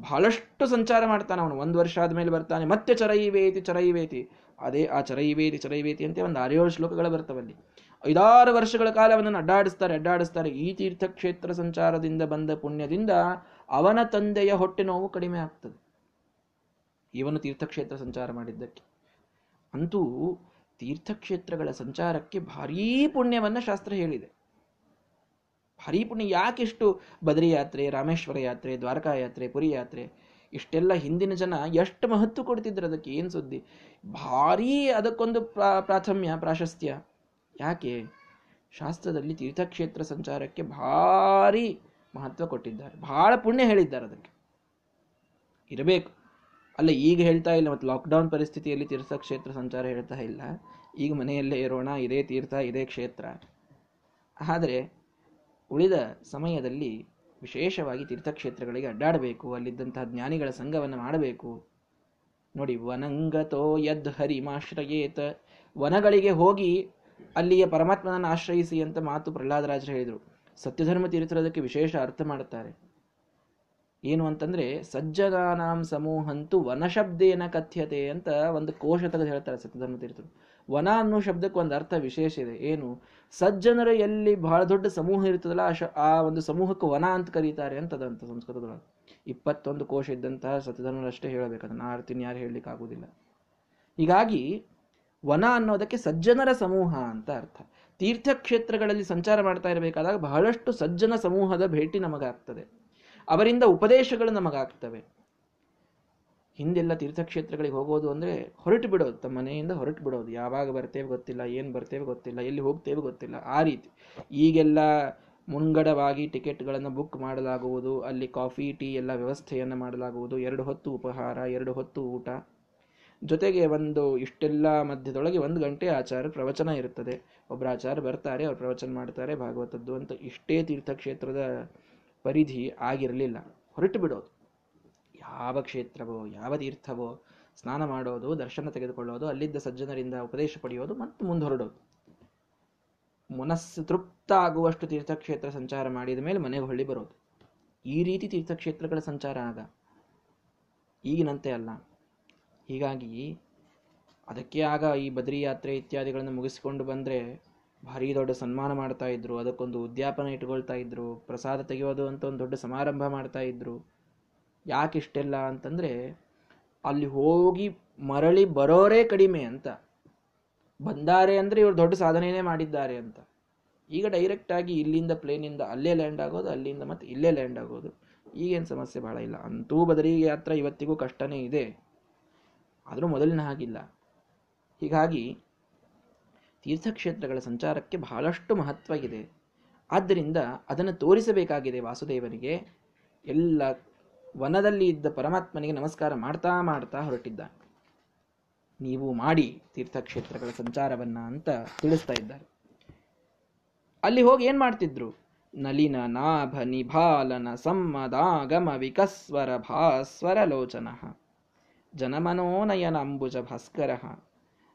ಬಹಳಷ್ಟು ಸಂಚಾರ ಮಾಡ್ತಾನೆ ಅವನು. ಒಂದು ವರ್ಷ ಆದಮೇಲೆ ಬರ್ತಾನೆ. ಮತ್ತೆ ಚರೈವೇತಿ ಚರೈವೇತಿ. ಅದೇ ಆ ಚರೈವೇತಿ ಚರೈವೇತಿ ಅಂತ ಒಂದು ಆರೇಳು ಶ್ಲೋಕಗಳು ಬರ್ತವಲ್ಲಿ ಐದಾರು ವರ್ಷಗಳ ಕಾಲ ಅವನನ್ನು ಅಡ್ಡಾಡಿಸ್ತಾರೆ ಅಡ್ಡಾಡಿಸ್ತಾರೆ. ಈ ತೀರ್ಥಕ್ಷೇತ್ರ ಸಂಚಾರದಿಂದ ಬಂದ ಪುಣ್ಯದಿಂದ ಅವನ ತಂದೆಯ ಹೊಟ್ಟೆ ನೋವು ಕಡಿಮೆ ಆಗ್ತದೆ. ಇವನು ತೀರ್ಥಕ್ಷೇತ್ರ ಸಂಚಾರ ಮಾಡಿದ್ದಕ್ಕೆ. ಅಂತೂ ತೀರ್ಥಕ್ಷೇತ್ರಗಳ ಸಂಚಾರಕ್ಕೆ ಭಾರೀ ಪುಣ್ಯವನ್ನು ಶಾಸ್ತ್ರ ಹೇಳಿದೆ. ಭಾರೀ ಪುಣ್ಯ ಯಾಕಿಷ್ಟು ಬದರಿ ಯಾತ್ರೆ ರಾಮೇಶ್ವರ ಯಾತ್ರೆ, ದ್ವಾರಕಾ ಯಾತ್ರೆ, ಪುರಿ ಯಾತ್ರೆ, ಇಷ್ಟೆಲ್ಲ ಹಿಂದಿನ ಜನ ಎಷ್ಟು ಮಹತ್ವ ಕೊಡ್ತಿದ್ರು ಅದಕ್ಕೆ? ಏನು ಸುದ್ದಿ? ಭಾರೀ ಅದಕ್ಕೊಂದು ಪ್ರಾಥಮ್ಯ, ಪ್ರಾಶಸ್ತ್ಯ. ಯಾಕೆ? ಶಾಸ್ತ್ರದಲ್ಲಿ ತೀರ್ಥಕ್ಷೇತ್ರ ಸಂಚಾರಕ್ಕೆ ಭಾರಿ ಮಹತ್ವ ಕೊಟ್ಟಿದ್ದಾರೆ. ಭಾಳ ಪುಣ್ಯ ಹೇಳಿದ್ದಾರೆ ಅದಕ್ಕೆ. ಇರಬೇಕು. ಅಲ್ಲ, ಈಗ ಹೇಳ್ತಾ ಇಲ್ಲ, ಮತ್ತು ಲಾಕ್ಡೌನ್ ಪರಿಸ್ಥಿತಿಯಲ್ಲಿ ತೀರ್ಥಕ್ಷೇತ್ರ ಸಂಚಾರ ಹೇಳ್ತಾ ಇಲ್ಲ. ಈಗ ಮನೆಯಲ್ಲೇ ಇರೋಣ, ಇದೇ ತೀರ್ಥ, ಇದೇ ಕ್ಷೇತ್ರ. ಆದರೆ ಉಳಿದ ಸಮಯದಲ್ಲಿ ವಿಶೇಷವಾಗಿ ತೀರ್ಥಕ್ಷೇತ್ರಗಳಿಗೆ ಅಡ್ಡಾಡಬೇಕು. ಅಲ್ಲಿದ್ದಂತಹ ಜ್ಞಾನಿಗಳ ಸಂಘವನ್ನು ಮಾಡಬೇಕು. ನೋಡಿ, ವನಂಗತೋ ಯದ್ ಹರಿಮಾಶ್ರಯೇತ. ವನಗಳಿಗೆ ಹೋಗಿ ಅಲ್ಲಿಯ ಪರಮಾತ್ಮನನ್ನು ಆಶ್ರಯಿಸಿ ಅಂತ ಮಾತು ಪ್ರಹ್ಲಾದರಾಜರು ಹೇಳಿದರು. ಸತ್ಯಧರ್ಮ ತೀರ್ಥರದಕ್ಕೆ ವಿಶೇಷ ಅರ್ಥ ಮಾಡುತ್ತಾರೆ. ಏನು ಅಂತಂದ್ರೆ, ಸಜ್ಜಗಾನಾಂ ಸಮೂಹಂತು ವನಶಬ್ದೇನ ಕಥ್ಯತೆ ಅಂತ ಒಂದು ಕೋಶ ತೆಗೆದು ಹೇಳ್ತಾರೆ ಸತ್ಯಧರ್ಮ ತೀರ್ಥರು. ವನ ಅನ್ನೋ ಶಬ್ದಕ್ಕೆ ಒಂದು ಅರ್ಥ ವಿಶೇಷ ಇದೆ. ಏನು? ಸಜ್ಜನರ ಎಲ್ಲಿ ಬಹಳ ದೊಡ್ಡ ಸಮೂಹ ಇರ್ತದಲ್ಲ, ಆ ಒಂದು ಸಮೂಹಕ್ಕೆ ವನ ಅಂತ ಕರೀತಾರೆ ಅಂತದಂತ ಸಂಸ್ಕೃತದೊಳಗೆ. ಇಪ್ಪತ್ತೊಂದು ಕೋಶ ಇದ್ದಂತಹ ಸತ್ಯಧರ್ಮರಷ್ಟೇ ಅದನ್ನ ಆರ್ತಿನ ಯಾರು ಹೇಳಲಿಕ್ಕೆ ಆಗುದಿಲ್ಲ. ಹೀಗಾಗಿ, ವನ ಅನ್ನೋದಕ್ಕೆ ಸಜ್ಜನರ ಸಮೂಹ ಅಂತ ಅರ್ಥ. ತೀರ್ಥಕ್ಷೇತ್ರಗಳಲ್ಲಿ ಸಂಚಾರ ಮಾಡ್ತಾ ಇರಬೇಕಾದಾಗ ಬಹಳಷ್ಟು ಸಜ್ಜನ ಸಮೂಹದ ಭೇಟಿ ನಮಗಾಗ್ತದೆ. ಅವರಿಂದ ಉಪದೇಶಗಳು ನಮಗಾಗ್ತವೆ. ಹಿಂದೆಲ್ಲ ತೀರ್ಥಕ್ಷೇತ್ರಗಳಿಗೆ ಹೋಗೋದು ಅಂದರೆ ಹೊರಟು ಬಿಡೋದು, ತಮ್ಮ ಮನೆಯಿಂದ ಹೊರಟು ಬಿಡೋದು. ಯಾವಾಗ ಬರ್ತೇವೆ ಗೊತ್ತಿಲ್ಲ, ಏನು ಬರ್ತೇವೆ ಗೊತ್ತಿಲ್ಲ, ಎಲ್ಲಿ ಹೋಗ್ತೇವೆ ಗೊತ್ತಿಲ್ಲ. ಆ ರೀತಿ. ಈಗೆಲ್ಲ ಮುಂಗಡವಾಗಿ ಟಿಕೆಟ್ಗಳನ್ನು ಬುಕ್ ಮಾಡಲಾಗುವುದು, ಅಲ್ಲಿ ಕಾಫಿ, ಟೀ ಎಲ್ಲ ವ್ಯವಸ್ಥೆಯನ್ನು ಮಾಡಲಾಗುವುದು. ಎರಡು ಹೊತ್ತು ಉಪಹಾರ, ಎರಡು ಹೊತ್ತು ಊಟ. ಜೊತೆಗೆ ಒಂದು ಇಷ್ಟೆಲ್ಲ ಮಧ್ಯದೊಳಗೆ ಒಂದು ಗಂಟೆ ಆಚಾರ ಪ್ರವಚನ ಇರುತ್ತದೆ. ಒಬ್ಬರ ಆಚಾರ ಬರ್ತಾರೆ, ಅವ್ರು ಪ್ರವಚನ ಮಾಡ್ತಾರೆ, ಭಾಗವತದ್ದು ಅಂತ ಇಷ್ಟೇ ತೀರ್ಥಕ್ಷೇತ್ರದ ಪರಿಧಿ ಆಗಿರಲಿಲ್ಲ. ಹೊರಟು ಬಿಡೋದು ಯಾವ ಕ್ಷೇತ್ರವೋ, ಯಾವ ತೀರ್ಥವೋ, ಸ್ನಾನ ಮಾಡೋದು, ದರ್ಶನ ತೆಗೆದುಕೊಳ್ಳೋದು, ಅಲ್ಲಿದ್ದ ಸಜ್ಜನರಿಂದ ಉಪದೇಶ ಪಡೆಯೋದು ಮತ್ತು ಮುಂದುವರಡೋದು ಮನಸ್ಸು ತೃಪ್ತ ಆಗುವಷ್ಟು ತೀರ್ಥಕ್ಷೇತ್ರ ಸಂಚಾರ ಮಾಡಿದ ಮೇಲೆ ಮನೆಗೆ ಹೊಳ್ಳಿ ಬರೋದು. ಈ ರೀತಿ ತೀರ್ಥಕ್ಷೇತ್ರಗಳ ಸಂಚಾರ ಆಗ ಈಗಿನಂತೆ ಅಲ್ಲ. ಹೀಗಾಗಿ ಅದಕ್ಕೆ ಆಗ ಈ ಬದ್ರಿ ಯಾತ್ರೆ ಇತ್ಯಾದಿಗಳನ್ನು ಮುಗಿಸಿಕೊಂಡು ಬಂದರೆ ಭಾರಿ ದೊಡ್ಡ ಸನ್ಮಾನ ಮಾಡ್ತಾ ಇದ್ರು, ಅದಕ್ಕೊಂದು ಉದ್ಯಾಪನ ಇಟ್ಕೊಳ್ತಾ ಇದ್ರು, ಪ್ರಸಾದ ತೆಗೆಯೋದು ಅಂತ ಒಂದು ದೊಡ್ಡ ಸಮಾರಂಭ ಮಾಡ್ತಾ ಇದ್ರು. ಯಾಕಿಷ್ಟೆಲ್ಲ ಅಂತಂದ್ರೆ, ಅಲ್ಲಿ ಹೋಗಿ ಮರಳಿ ಬರೋರೇ ಕಡಿಮೆ ಅಂತ. ಬಂದಾರೆ ಅಂದ್ರೆ ಇವರು ದೊಡ್ಡ ಸಾಧನೆಯೇ ಮಾಡಿದ್ದಾರೆ ಅಂತ. ಈಗ ಡೈರೆಕ್ಟ್ ಆಗಿ ಇಲ್ಲಿಂದ ಪ್ಲೇನಿಂದ ಅಲ್ಲೇ ಲ್ಯಾಂಡ್ ಆಗೋದು, ಅಲ್ಲಿಂದ ಮತ್ತೆ ಇಲ್ಲೇ ಲ್ಯಾಂಡ್ ಆಗೋದು. ಈಗೇನು ಸಮಸ್ಯೆ ಬಹಳ ಇಲ್ಲ. ಅಂತೂ ಬದರಿ ಯಾತ್ರ ಇವತ್ತಿಗೂ ಕಷ್ಟನೇ ಇದೆ. ಆದರೂ ಮೊದಲಿನ ಹಾಗಿಲ್ಲ. ಹೀಗಾಗಿ ತೀರ್ಥಕ್ಷೇತ್ರಗಳ ಸಂಚಾರಕ್ಕೆ ಬಹಳಷ್ಟು ಮಹತ್ವ ಇದೆ ಆದ್ದರಿಂದ ಅದನ್ನು ತೋರಿಸಬೇಕಾಗಿದೆ ವಾಸುದೇವನಿಗೆ. ಎಲ್ಲ ವನದಲ್ಲಿ ಇದ್ದ ಪರಮಾತ್ಮನಿಗೆ ನಮಸ್ಕಾರ ಮಾಡ್ತಾ ಮಾಡ್ತಾ ಹೊರಟಿದ್ದ ನೀವು ಮಾಡಿ ತೀರ್ಥಕ್ಷೇತ್ರಗಳ ಸಂಚಾರವನ್ನ ಅಂತ ತಿಳಿಸ್ತಾ ಇದ್ದಾರೆ. ಅಲ್ಲಿ ಹೋಗಿ ಏನು ಮಾಡ್ತಿದ್ರು? ನಲಿನ ನಾಭ ನಿಭಾಲನ ಸಮ್ಮದಾಗಮ ವಿಕಸ್ವರ ಭಾಸ್ವರ ಲೋಚನ. ಜನಮನೋನಯನ ಅಂಬುಜ ಭಾಸ್ಕರ.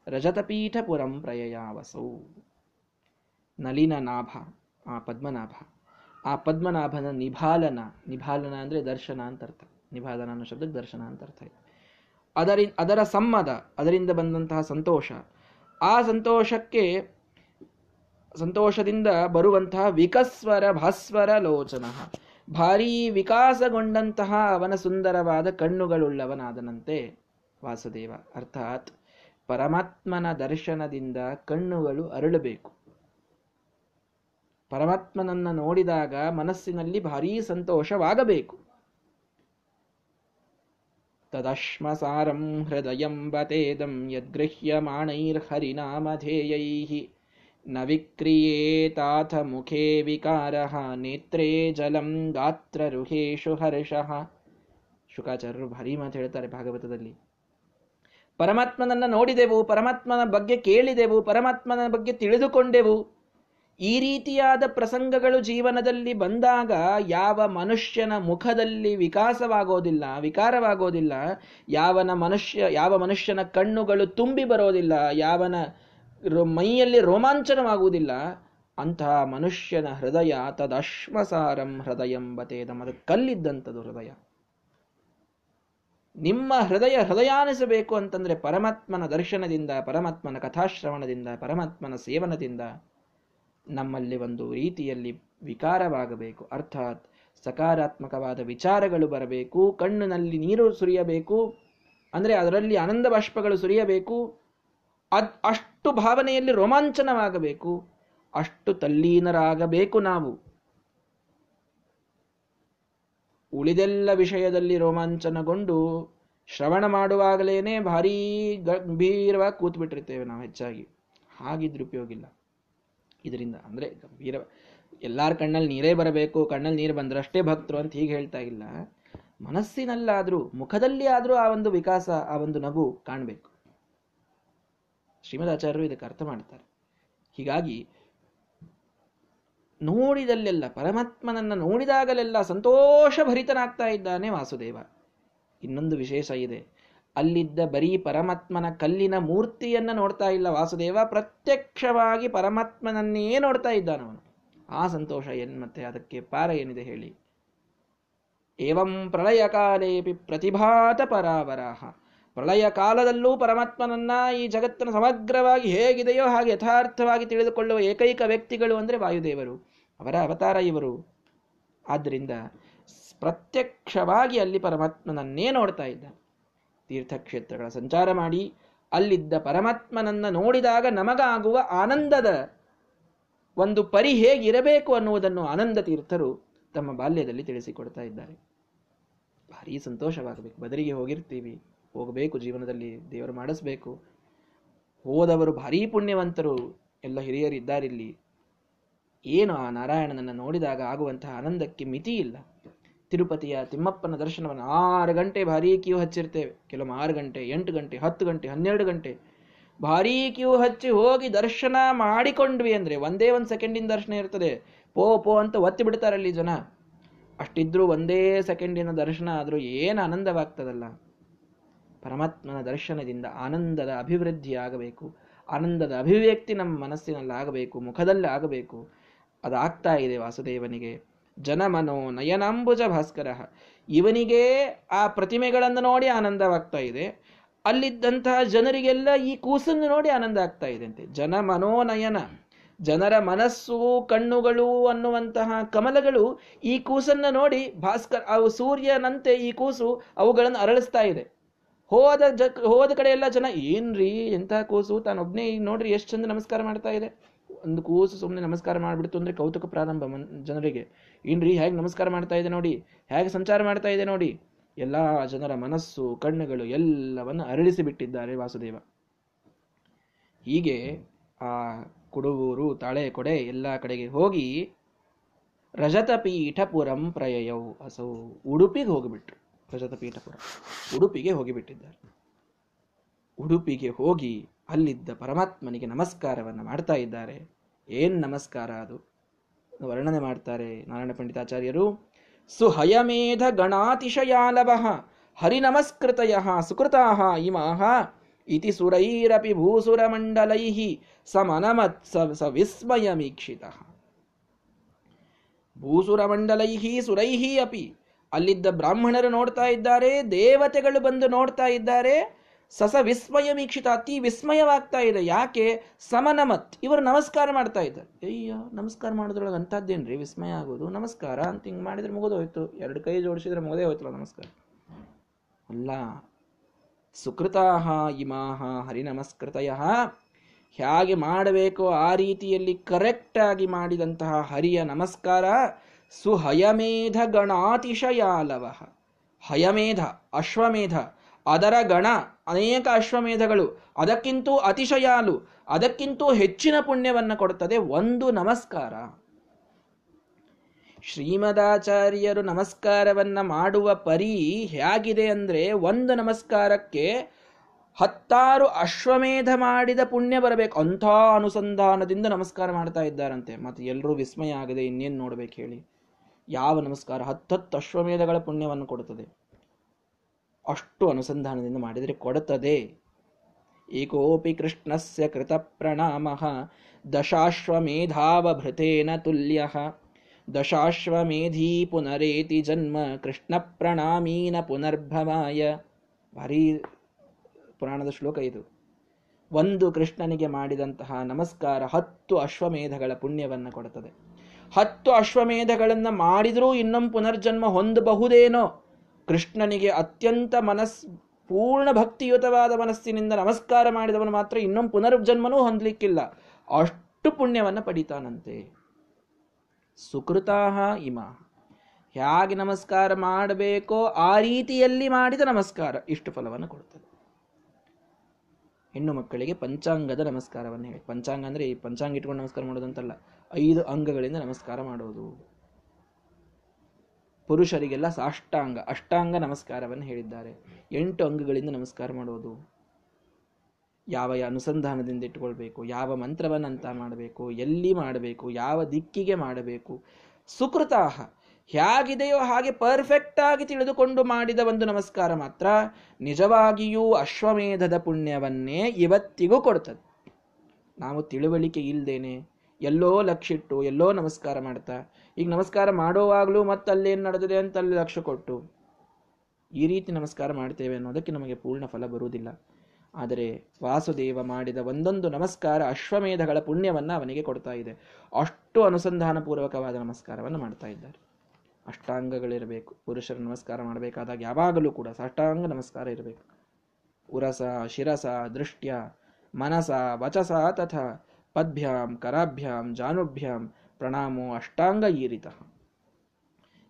ರಜತಪೀಠಪುರಂ ಪ್ರಯಯಾವಸೌ. ನಲಿನ ನಾಭ, ಆ ಪದ್ಮನಾಭ. ಆ ಪದ್ಮನಾಭನ ನಿಭಾಲನ ನಿಭಾಲನ ಅಂದರೆ ದರ್ಶನ ಅಂತ ಅರ್ಥ. ನಿಭಾಲನ ಅನ್ನೋ ಶಬ್ದಕ್ಕೆ ದರ್ಶನ ಅಂತ ಅರ್ಥ ಇದೆ. ಅದರಿ, ಅದರ ಸಮ್ಮದ, ಅದರಿಂದ ಬಂದಂತಹ ಸಂತೋಷ. ಆ ಸಂತೋಷಕ್ಕೆ ಸಂತೋಷದಿಂದ ಬರುವಂತಹ ವಿಕಸ್ವರ ಭಾಸ್ವರ ಲೋಚನ. ಭಾರೀ ವಿಕಾಸಗೊಂಡಂತಹ ಅವನ ಸುಂದರವಾದ ಕಣ್ಣುಗಳುಳ್ಳವನಾದನಂತೆ ವಾಸುದೇವ. ಅರ್ಥಾತ್ ಪರಮಾತ್ಮನ ದರ್ಶನದಿಂದ ಕಣ್ಣುಗಳು ಅರಳಬೇಕು. ಪರಮಾತ್ಮನನ್ನ ನೋಡಿದಾಗ ಮನಸ್ಸಿನಲ್ಲಿ ಭಾರೀ ಸಂತೋಷವಾಗಬೇಕು. ತದಶ್ಮಸಾರಂ ಹೃದಯಂ ಬತೇದಂ ಯದ್ಗೃಹ್ಯಮಾಣೈರ್ಹರಿನಾಮಧೇಯೈಃ ನ ವಿಕ್ರಿಯೇತಾಥ ಮುಖೇ ವಿಕಾರಃ ನೇತ್ರೇ ಜಲಂ ಗಾತ್ರರುಹೇಶು ಹರ್ಷಃ. ಶುಕಾಚಾರ್ಯರು ಭಾರಿ ಮಾತು ಹೇಳ್ತಾರೆ ಭಾಗವತದಲ್ಲಿ. ಪರಮಾತ್ಮನನ್ನ ನೋಡಿದೆವು, ಪರಮಾತ್ಮನ ಬಗ್ಗೆ ಕೇಳಿದೆವು, ಪರಮಾತ್ಮನ ಬಗ್ಗೆ ತಿಳಿದುಕೊಂಡೆವು. ಈ ರೀತಿಯಾದ ಪ್ರಸಂಗಗಳು ಜೀವನದಲ್ಲಿ ಬಂದಾಗ ಯಾವ ಮನುಷ್ಯನ ಮುಖದಲ್ಲಿ ವಿಕಾಸವಾಗೋದಿಲ್ಲ, ವಿಕಾರವಾಗೋದಿಲ್ಲ, ಯಾವನ ಮನುಷ್ಯ, ಯಾವ ಮನುಷ್ಯನ ಕಣ್ಣುಗಳು ತುಂಬಿ ಬರೋದಿಲ್ಲ, ಯಾವನ ಮೈಯಲ್ಲಿ ರೋಮಾಂಚನವಾಗುವುದಿಲ್ಲ, ಅಂತಹ ಮನುಷ್ಯನ ಹೃದಯ ತದಶ್ಮಸಾರಂ ಹೃದಯಂಬತೇದಂ ಅದು ಕಲ್ಲಿದ್ದಂಥದ್ದು ಹೃದಯ. ನಿಮ್ಮ ಹೃದಯ ಹೃದಯಾನಿಸಬೇಕು ಅಂತಂದರೆ ಪರಮಾತ್ಮನ ದರ್ಶನದಿಂದ, ಪರಮಾತ್ಮನ ಕಥಾಶ್ರವಣದಿಂದ, ಪರಮಾತ್ಮನ ಸೇವನದಿಂದ ನಮ್ಮಲ್ಲಿ ಒಂದು ರೀತಿಯಲ್ಲಿ ವಿಕಾರವಾಗಬೇಕು. ಅರ್ಥಾತ್ ಸಕಾರಾತ್ಮಕವಾದ ವಿಚಾರಗಳು ಬರಬೇಕು, ಕಣ್ಣಿನಲ್ಲಿ ನೀರು ಸುರಿಯಬೇಕು, ಅಂದರೆ ಅದರಲ್ಲಿ ಆನಂದ ಬಾಷ್ಪಗಳು ಸುರಿಯಬೇಕು, ಅದ್ ಅಷ್ಟು ಭಾವನೆಯಲ್ಲಿ ರೋಮಾಂಚನವಾಗಬೇಕು, ಅಷ್ಟು ತಲ್ಲೀನರಾಗಬೇಕು ನಾವು. ಉಳಿದೆಲ್ಲ ವಿಷಯದಲ್ಲಿ ರೋಮಾಂಚನಗೊಂಡು ಶ್ರವಣ ಮಾಡುವಾಗಲೇನೆ ಭಾರೀ ಗಂಭೀರವಾಗಿ ಕೂತ್ ಬಿಟ್ಟಿರ್ತೇವೆ ನಾವು ಹೆಚ್ಚಾಗಿ. ಹಾಗಿದ್ರೆ ಉಪಯೋಗ ಇಲ್ಲ. ಇದರಿಂದ ಅಂದ್ರೆ ಗಂಭೀರ ಎಲ್ಲಾರ ಕಣ್ಣಲ್ಲಿ ನೀರೇ ಬರಬೇಕು, ಕಣ್ಣಲ್ಲಿ ನೀರು ಬಂದ್ರಷ್ಟೇ ಭಕ್ತರು ಅಂತ ಹೀಗೆ ಹೇಳ್ತಾ ಇಲ್ಲ. ಮನಸ್ಸಿನಲ್ಲಾದರೂ, ಮುಖದಲ್ಲಿ ಆದ್ರೂ ಆ ಒಂದು ವಿಕಾಸ, ಆ ಒಂದು ನಗು ಕಾಣಬೇಕು. ಶ್ರೀಮದ್ ಆಚಾರ್ಯರು ಇದಕ್ಕೆ ಅರ್ಥ ಮಾಡ್ತಾರೆ. ಹೀಗಾಗಿ ನೋಡಿದಲ್ಲೆಲ್ಲ, ಪರಮಾತ್ಮನನ್ನ ನೋಡಿದಾಗಲೆಲ್ಲ ಸಂತೋಷ ಭರಿತನಾಗ್ತಾ ಇದ್ದಾನೆ ವಾಸುದೇವ. ಇನ್ನೊಂದು ವಿಶೇಷ ಇದೆ. ಅಲ್ಲಿದ್ದ ಬರೀ ಪರಮಾತ್ಮನ ಕಲ್ಲಿನ ಮೂರ್ತಿಯನ್ನ ನೋಡ್ತಾ ಇಲ್ಲ ವಾಸುದೇವ, ಪ್ರತ್ಯಕ್ಷವಾಗಿ ಪರಮಾತ್ಮನನ್ನೇ ನೋಡ್ತಾ ಇದ್ದಾನವನು ಆ ಸಂತೋಷ ಏನ್ ಮತ್ತೆ ಅದಕ್ಕೆ ಪಾರ ಏನಿದೆ ಹೇಳಿ? ಏವಂ ಪ್ರಳಯ ಕಾಲೇಪಿ ಪ್ರತಿಭಾತ ಪರಾವರಾಹ. ಪ್ರಳಯ ಕಾಲದಲ್ಲೂ ಪರಮಾತ್ಮನನ್ನ ಈ ಜಗತ್ತನ್ನು ಸಮಗ್ರವಾಗಿ ಹೇಗಿದೆಯೋ ಹಾಗೆ ಯಥಾರ್ಥವಾಗಿ ತಿಳಿದುಕೊಳ್ಳುವ ಏಕೈಕ ವ್ಯಕ್ತಿಗಳು ಅಂದರೆ ವಾಯುದೇವರು, ಅವರ ಅವತಾರ ಇವರು. ಆದ್ದರಿಂದ ಪ್ರತ್ಯಕ್ಷವಾಗಿ ಅಲ್ಲಿ ಪರಮಾತ್ಮನನ್ನೇ ನೋಡ್ತಾ ಇದ್ದ. ತೀರ್ಥಕ್ಷೇತ್ರಗಳ ಸಂಚಾರ ಮಾಡಿ, ಅಲ್ಲಿದ್ದ ಪರಮಾತ್ಮನನ್ನ ನೋಡಿದಾಗ ನಮಗಾಗುವ ಆನಂದದ ಒಂದು ಪರಿ ಹೇಗಿರಬೇಕು ಅನ್ನುವುದನ್ನು ಆನಂದ ತೀರ್ಥರು ತಮ್ಮ ಬಾಲ್ಯದಲ್ಲಿ ತಿಳಿಸಿಕೊಡ್ತಾ ಇದ್ದಾರೆ. ಭಾರಿ ಸಂತೋಷವಾಗಬೇಕು. ಬದರಿಗೆ ಹೋಗಿರ್ತೀವಿ. ಹೋಗಬೇಕು ಜೀವನದಲ್ಲಿ ದೇವರು ಮಾಡಿಸ್ಬೇಕು. ಹೋದವರು ಭಾರೀ ಪುಣ್ಯವಂತರು ಎಲ್ಲ ಹಿರಿಯರಿದ್ದಾರಿಲ್ಲಿ. ಏನು ಆ ನಾರಾಯಣನನ್ನು ನೋಡಿದಾಗ ಆಗುವಂತಹ ಆನಂದಕ್ಕೆ ಮಿತಿ ಇಲ್ಲ. ತಿರುಪತಿಯ ತಿಮ್ಮಪ್ಪನ ದರ್ಶನವನ್ನು ಆರು ಗಂಟೆ ಭಾರೀ ಕ್ಯೂ ಹಚ್ಚಿರ್ತೇವೆ. ಕೆಲವು ಆರು ಗಂಟೆ, ಎಂಟು ಗಂಟೆ, ಹತ್ತು ಗಂಟೆ, ಹನ್ನೆರಡು ಗಂಟೆ. ಭಾರೀ ಕ್ಯೂ ಹಚ್ಚಿ ಹೋಗಿ ದರ್ಶನ ಮಾಡಿಕೊಂಡ್ವಿ ಅಂದರೆ ಒಂದೇ ಒಂದು ಸೆಕೆಂಡಿನ ದರ್ಶನ ಇರ್ತದೆ. ಪೋ ಪೋ ಅಂತ ಒತ್ತಿ ಬಿಡ್ತಾರಲ್ಲಿ ಜನ. ಅಷ್ಟಿದ್ರೂ ಒಂದೇ ಸೆಕೆಂಡಿನ ದರ್ಶನ ಆದರೂ ಏನು ಆನಂದವಾಗ್ತದಲ್ಲ. ಪರಮಾತ್ಮನ ದರ್ಶನದಿಂದ ಆನಂದದ ಅಭಿವೃದ್ಧಿಯಾಗಬೇಕು. ಆನಂದದ ಅಭಿವ್ಯಕ್ತಿ ನಮ್ಮ ಮನಸ್ಸಿನಲ್ಲಿ ಆಗಬೇಕು ಮುಖದಲ್ಲಿ ಆಗಬೇಕು ಅದಾಗ್ತಾ ಇದೆ ವಾಸುದೇವನಿಗೆ. ಜನಮನೋ ನಯನಾಂಬುಜ ಭಾಸ್ಕರ. ಇವನಿಗೆ ಆ ಪ್ರತಿಮೆಗಳನ್ನು ನೋಡಿ ಆನಂದವಾಗ್ತಾ ಇದೆ. ಅಲ್ಲಿದ್ದಂತಹ ಜನರಿಗೆಲ್ಲ ಈ ಕೂಸನ್ನು ನೋಡಿ ಆನಂದ ಆಗ್ತಾ ಇದೆ ಅಂತೆ ಜನ ಮನೋನಯನ ಜನರ ಮನಸ್ಸು, ಕಣ್ಣುಗಳು ಅನ್ನುವಂತಹ ಕಮಲಗಳು ಈ ಕೂಸನ್ನು ನೋಡಿ ಭಾಸ್ಕರ್ ಅವು ಸೂರ್ಯನಂತೆ ಈ ಕೂಸು ಅವುಗಳನ್ನು ಅರಳಿಸ್ತಾ ಇದೆ. ಹೋದ ಜ ಹೋದ ಕಡೆ ಎಲ್ಲ ಜನ, ಏನ್ರಿ ಎಂಥ ಕೂಸು? ತಾನೊಬ್ನೇ ಈಗ ನೋಡ್ರಿ ಎಷ್ಟು ಚಂದ ನಮಸ್ಕಾರ ಮಾಡ್ತಾ ಇದೆ. ಒಂದು ಕೂಸು ಸುಮ್ಮನೆ ನಮಸ್ಕಾರ ಮಾಡಿಬಿಡ್ತು ಅಂದ್ರೆ ಕೌತುಕ ಪ್ರಾರಂಭ ಜನರಿಗೆ. ಏನ್ರಿ, ಹೇಗೆ ನಮಸ್ಕಾರ ಮಾಡ್ತಾ ಇದೆ ನೋಡಿ? ಹೇಗೆ ಸಂಚಾರ ಮಾಡ್ತಾ ಇದೆ ನೋಡಿ? ಎಲ್ಲ ಜನರ ಮನಸ್ಸು, ಕಣ್ಣುಗಳು ಎಲ್ಲವನ್ನು ಅರಳಿಸಿ ಬಿಟ್ಟಿದ್ದಾರೆ ವಾಸುದೇವ. ಹೀಗೆ ಆ ಕುಡುವೂರು ತಾಳೆ ಕೊಡೆ ಎಲ್ಲ ಕಡೆಗೆ ಹೋಗಿ ರಜತಪೀಠಪುರಂ ಪ್ರಯಯವು ಅಸೌ ಉಡುಪಿಗೆ ಹೋಗಿಬಿಟ್ರು. ರಜತಪೀಠಪುರ ಉಡುಪಿಗೆ ಹೋಗಿಬಿಟ್ಟಿದ್ದಾರೆ ಉಡುಪಿಗೆ ಹೋಗಿ ಅಲ್ಲಿದ್ದ ಪರಮಾತ್ಮನಿಗೆ ನಮಸ್ಕಾರವನ್ನು ಮಾಡ್ತಾ ಇದ್ದಾರೆ. ಏನ್ ನಮಸ್ಕಾರ ಅದು? ವರ್ಣನೆ ಮಾಡ್ತಾರೆ ನಾರಾಯಣ ಪಂಡಿತಾಚಾರ್ಯರು. ಸುಹಯಮೇಧ ಗಣಾತಿಶಯಾಲವ ಹರಿನಮಸ್ಕೃತಯ ಸುಕೃತಾ ಇಮಾಹ ಇತಿ ಸುರೈರಪಿ ಭೂಸುರಮಂಡಲೈ ಸಮನಮತ್ ಸ ವಿಸ್ಮಯಮೀಕ್ಷಿತ ಭೂಸುರಮಂಡಲೈ ಸುರೈಹಿ ಅಪಿ ಅಲ್ಲಿದ್ದ ಬ್ರಾಹ್ಮಣರು ನೋಡ್ತಾ ಇದ್ದಾರೆ, ದೇವತೆಗಳು ಬಂದು ನೋಡ್ತಾ ಇದ್ದಾರೆ. ಸಸ ವಿಸ್ಮಯ ವೀಕ್ಷಿತ ಅತಿ ವಿಸ್ಮಯವಾಗ್ತಾ ಇದೆ. ಯಾಕೆ? ಸಮನಮತ್. ಇವರು ನಮಸ್ಕಾರ ಮಾಡ್ತಾ ಇದ್ದಾರೆ. ಅಯ್ಯೋ, ನಮಸ್ಕಾರ ಮಾಡೋದ್ರೊಳಗೆ ಅಂಥದ್ದೇನ್ರಿ? ವಿಸ್ಮಯ ಆಗೋದು? ನಮಸ್ಕಾರ ಅಂತ ಹಿಂಗೆ ಮಾಡಿದ್ರೆ ಮುಗಿದೋಯ್ತು. ಎರಡು ಕೈ ಜೋಡಿಸಿದ್ರೆ ಮುಗದೇ ಹೋಯ್ತಲ್ಲ ನಮಸ್ಕಾರ. ಅಲ್ಲ, ಸುಕೃತಾಹ ಇಮಾಹ ಹರಿನಮಸ್ಕೃತಯ. ಹೇಗೆ ಮಾಡಬೇಕೋ ಆ ರೀತಿಯಲ್ಲಿ ಕರೆಕ್ಟಾಗಿ ಮಾಡಿದಂತಹ ಹರಿಯ ನಮಸ್ಕಾರ. ಸುಹಯಮೇಧ ಗಣಾತಿಶಯಾಲವ. ಹಯಮೇಧ, ಅಶ್ವಮೇಧ, ಅದರ ಗಣ, ಅನೇಕ ಅಶ್ವಮೇಧಗಳು, ಅದಕ್ಕಿಂತೂ ಅತಿಶಯಾಲು, ಅದಕ್ಕಿಂತೂ ಹೆಚ್ಚಿನ ಪುಣ್ಯವನ್ನು ಕೊಡುತ್ತದೆ ಒಂದು ನಮಸ್ಕಾರ. ಶ್ರೀಮದಾಚಾರ್ಯರು ನಮಸ್ಕಾರವನ್ನು ಮಾಡುವ ಪರಿ ಹೇಗಿದೆ ಅಂದರೆ ಒಂದು ನಮಸ್ಕಾರಕ್ಕೆ ಹತ್ತಾರು ಅಶ್ವಮೇಧ ಮಾಡಿದ ಪುಣ್ಯ ಬರಬೇಕು. ಅಂಥ ಅನುಸಂಧಾನದಿಂದ ನಮಸ್ಕಾರ ಮಾಡ್ತಾ ಇದ್ದಾರಂತೆ. ಮತ್ತು ಎಲ್ಲರೂ ವಿಸ್ಮಯ ಆಗದೆ ಇನ್ನೇನು ನೋಡ್ಬೇಕು ಹೇಳಿ. ಯಾವ ನಮಸ್ಕಾರ? ಹತ್ತತ್ತು ಅಶ್ವಮೇಧಗಳ ಪುಣ್ಯವನ್ನು ಕೊಡುತ್ತದೆ. ಅಷ್ಟು ಅನುಸಂಧಾನದಿಂದ ಮಾಡಿದರೆ ಕೊಡುತ್ತದೆ. ಏಕೋಪಿ ಕೃಷ್ಣಸ್ಯ ಕೃತ ಪ್ರಣಾಮ ದಶಾಶ್ವಮೇಧಾವಭೃತೇನ ತುಲ್ಯ ದಶಾಶ್ವಮೇಧಿ ಪುನರೇತಿ ಜನ್ಮ ಕೃಷ್ಣ ಪ್ರಣಾಮೀನ ಪುನರ್ಭವಾಯ. ಭಾರಿ ಪುರಾಣದ ಶ್ಲೋಕ ಇದು. ಒಂದು ಕೃಷ್ಣನಿಗೆ ಮಾಡಿದಂತಹ ನಮಸ್ಕಾರ ಹತ್ತು ಅಶ್ವಮೇಧಗಳ ಪುಣ್ಯವನ್ನು ಕೊಡುತ್ತದೆ. ಹತ್ತು ಅಶ್ವಮೇಧಗಳನ್ನು ಮಾಡಿದರೂ ಇನ್ನೊಂದು ಪುನರ್ಜನ್ಮ ಹೊಂದಬಹುದೇನೋ? ಕೃಷ್ಣನಿಗೆ ಅತ್ಯಂತ ಮನಸ್, ಪೂರ್ಣ ಭಕ್ತಿಯುತವಾದ ಮನಸ್ಸಿನಿಂದ ನಮಸ್ಕಾರ ಮಾಡಿದವನು ಮಾತ್ರ ಇನ್ನೊಂದು ಪುನರ್ಜನ್ಮನೂ ಹೊಂದಲಿಕ್ಕಿಲ್ಲ. ಅಷ್ಟು ಪುಣ್ಯವನ್ನು ಪಡಿತಾನಂತೆ. ಸುಕೃತಾಹ ಇಮ. ಹೇಗೆ ನಮಸ್ಕಾರ ಮಾಡಬೇಕೋ ಆ ರೀತಿಯಲ್ಲಿ ಮಾಡಿದ ನಮಸ್ಕಾರ ಇಷ್ಟು ಫಲವನ್ನು ಕೊಡ್ತದೆ ಹೆಣ್ಣು ಮಕ್ಕಳಿಗೆ ಪಂಚಾಂಗದ ನಮಸ್ಕಾರವನ್ನು ಹೇಳಿ. ಪಂಚಾಂಗ ಅಂದರೆ ಈ ಪಂಚಾಂಗ ಇಟ್ಕೊಂಡು ನಮಸ್ಕಾರ ಮಾಡೋದಂತಲ್ಲ. ಐದು ಅಂಗಗಳಿಂದ ನಮಸ್ಕಾರ ಮಾಡೋದು. ಪುರುಷರಿಗೆಲ್ಲ ಸಾಷ್ಟಾಂಗ, ಅಷ್ಟಾಂಗ ನಮಸ್ಕಾರವನ್ನು ಹೇಳಿದ್ದಾರೆ. ಎಂಟು ಅಂಗಗಳಿಂದ ನಮಸ್ಕಾರ ಮಾಡೋದು. ಯಾವ ಅನುಸಂಧಾನದಿಂದ ಇಟ್ಕೊಳ್ಬೇಕು ಯಾವ ಮಂತ್ರವನ್ನು ಅಂತ ಮಾಡಬೇಕು, ಎಲ್ಲಿ ಮಾಡಬೇಕು, ಯಾವ ದಿಕ್ಕಿಗೆ ಮಾಡಬೇಕು. ಸುಕೃತಾಹ, ಹೇಗಿದೆಯೋ ಹಾಗೆ ಪರ್ಫೆಕ್ಟ್ ಆಗಿ ತಿಳಿದುಕೊಂಡು ಮಾಡಿದ ಒಂದು ನಮಸ್ಕಾರ ಮಾತ್ರ ನಿಜವಾಗಿಯೂ ಅಶ್ವಮೇಧದ ಪುಣ್ಯವನ್ನೇ ಇವತ್ತಿಗೂ ಕೊಡ್ತದೆ. ನಾವು ತಿಳುವಳಿಕೆ ಇಲ್ದೇನೆ ಎಲ್ಲೋ ಲಕ್ಷಿಟ್ಟು, ಎಲ್ಲೋ ನಮಸ್ಕಾರ ಮಾಡ್ತಾ. ಈಗ ನಮಸ್ಕಾರ ಮಾಡೋವಾಗಲೂ ಮತ್ತೆ ಅಲ್ಲೇನು ನಡೆದಿದೆ ಅಂತ ಅಲ್ಲಿ ಲಕ್ಷ್ಯ ಕೊಟ್ಟು. ಈ ರೀತಿ ನಮಸ್ಕಾರ ಮಾಡ್ತೇವೆ ಅನ್ನೋದಕ್ಕೆ ನಮಗೆ ಪೂರ್ಣ ಫಲ ಬರುವುದಿಲ್ಲ. ಆದರೆ ವಾಸುದೇವ ಮಾಡಿದ ಒಂದೊಂದು ನಮಸ್ಕಾರ ಅಶ್ವಮೇಧಗಳ ಪುಣ್ಯವನ್ನು ಅವನಿಗೆ ಕೊಡ್ತಾ ಇದೆ. ಅಷ್ಟು ಅನುಸಂಧಾನಪೂರ್ವಕವಾದ ನಮಸ್ಕಾರವನ್ನು ಮಾಡ್ತಾ ಇದ್ದಾರೆ. ಅಷ್ಟಾಂಗಗಳಿರಬೇಕು. ಪುರುಷರು ನಮಸ್ಕಾರ ಮಾಡಬೇಕಾದಾಗ ಯಾವಾಗಲೂ ಕೂಡ ಸಾಷ್ಟಾಂಗ ನಮಸ್ಕಾರ ಇರಬೇಕು. ಉರಸ, ಶಿರಸ, ದೃಷ್ಟ್ಯ, ಮನಸ, ವಚಸ, ತಥ. ಪದ್ಭ್ಯಾಂ ಕರಾಭ್ಯಾಂ ಜಾನುಭ್ಯಾಂ ಪ್ರಣಾಮೋ ಅಷ್ಟಾಂಗ ಈರಿತ.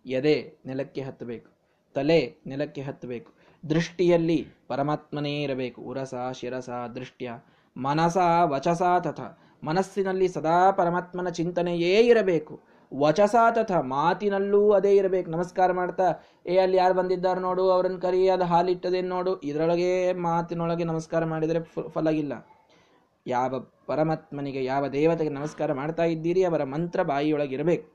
ಎದೆ ನೆಲಕ್ಕೆ ಹತ್ತಬೇಕು, ತಲೆ ನೆಲಕ್ಕೆ ಹತ್ತಬೇಕು, ದೃಷ್ಟಿಯಲ್ಲಿ ಪರಮಾತ್ಮನೇ ಇರಬೇಕು. ಉರಸ, ಶಿರಸ, ದೃಷ್ಟ್ಯ, ಮನಸ, ವಚಸ ತಥ, ಮನಸ್ಸಿನಲ್ಲಿ ಸದಾ ಪರಮಾತ್ಮನ ಚಿಂತನೆಯೇ ಇರಬೇಕು. ವಚಸ ತಥ, ಮಾತಿನಲ್ಲೂ ಅದೇ ಇರಬೇಕು. ನಮಸ್ಕಾರ ಮಾಡ್ತಾ, ಏ, ಅಲ್ಲಿ ಯಾರು ಬಂದಿದ್ದಾರೆ ನೋಡು, ಅವ್ರನ್ನ ಕರಿ, ಅದು ಹಾಲಿಟ್ಟದೇನು ನೋಡು. ಇದರೊಳಗೆ ಮಾತಿನೊಳಗೆ ನಮಸ್ಕಾರ ಮಾಡಿದರೆ ಫಲ ಇಲ್ಲ ಯಾವ ಪರಮಾತ್ಮನಿಗೆ ಯಾವ ದೇವತೆಗೆ ನಮಸ್ಕಾರ ಮಾಡ್ತಾ ಇದ್ದೀರಿ, ಅವರ ಮಂತ್ರ ಬಾಯಿಯೊಳಗಿರಬೇಕು.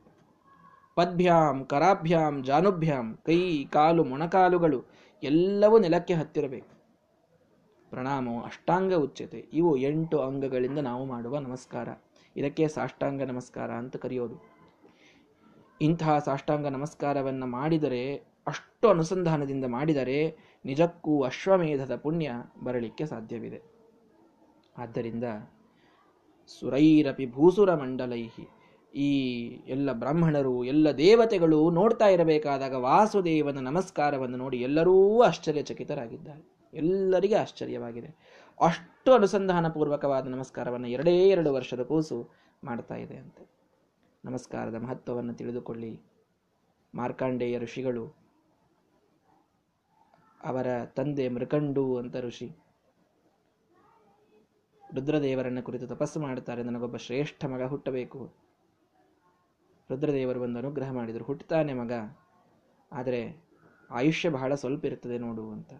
ಪದ್ಭ್ಯಾಂ, ಕರಾಭ್ಯಾಂ, ಜಾನುಭ್ಯಾಂ, ಕೈ, ಕಾಲು, ಮೊಣಕಾಲುಗಳು ಎಲ್ಲವೂ ನೆಲಕ್ಕೆ ಹತ್ತಿರಬೇಕು. ಪ್ರಣಾಮೋ ಅಷ್ಟಾಂಗ ಉಚ್ಯತೆ ಇವು ಎಂಟು ಅಂಗಗಳಿಂದ ನಾವು ಮಾಡುವ ನಮಸ್ಕಾರ. ಇದಕ್ಕೆ ಸಾಷ್ಟಾಂಗ ನಮಸ್ಕಾರ ಅಂತ ಕರೆಯೋದು. ಇಂತಹ ಸಾಷ್ಟಾಂಗ ನಮಸ್ಕಾರವನ್ನು ಮಾಡಿದರೆ, ಅಷ್ಟು ಅನುಸಂಧಾನದಿಂದ ಮಾಡಿದರೆ ನಿಜಕ್ಕೂ ಅಶ್ವಮೇಧದ ಪುಣ್ಯ ಬರಲಿಕ್ಕೆ ಸಾಧ್ಯವಿದೆ. ಆದ್ದರಿಂದ ಸುರೈರಪಿ ಭೂಸುರ ಮಂಡಲೈಹಿ ಈ ಎಲ್ಲ ಬ್ರಾಹ್ಮಣರು, ಎಲ್ಲ ದೇವತೆಗಳು ನೋಡ್ತಾ ಇರಬೇಕಾದಾಗ ವಾಸುದೇವನ ನಮಸ್ಕಾರವನ್ನು ನೋಡಿ ಎಲ್ಲರೂ ಆಶ್ಚರ್ಯಚಕಿತರಾಗಿದ್ದಾರೆ. ಎಲ್ಲರಿಗೆ ಆಶ್ಚರ್ಯವಾಗಿದೆ. ಅಷ್ಟು ಅನುಸಂಧಾನ ಪೂರ್ವಕವಾದ ನಮಸ್ಕಾರವನ್ನು ಎರಡೇ ಎರಡು ವರ್ಷದ ಕೂಸು ಮಾಡ್ತಾ ಇದೆ ಅಂತೆ. ನಮಸ್ಕಾರದ ಮಹತ್ವವನ್ನು ತಿಳಿದುಕೊಳ್ಳಿ. ಮಾರ್ಕಾಂಡೇಯ ಋಷಿಗಳು ಅವರ ತಂದೆ ಮೃಕಂಡು ಅಂತ ಋಷಿ. ರುದ್ರದೇವರನ್ನ ಕುರಿತು ತಪಸ್ಸು ಮಾಡುತ್ತಾರೆ. ನನಗೊಬ್ಬ ಶ್ರೇಷ್ಠ ಮಗ ಹುಟ್ಟಬೇಕು. ರುದ್ರದೇವರು ಒಂದು ಅನುಗ್ರಹ ಮಾಡಿದರು. ಹುಟ್ಟುತ್ತಾನೆ ಮಗ. ಆದರೆ ಆಯುಷ್ಯ ಬಹಳ ಸ್ವಲ್ಪ ಇರ್ತದೆ ನೋಡು ಅಂತ.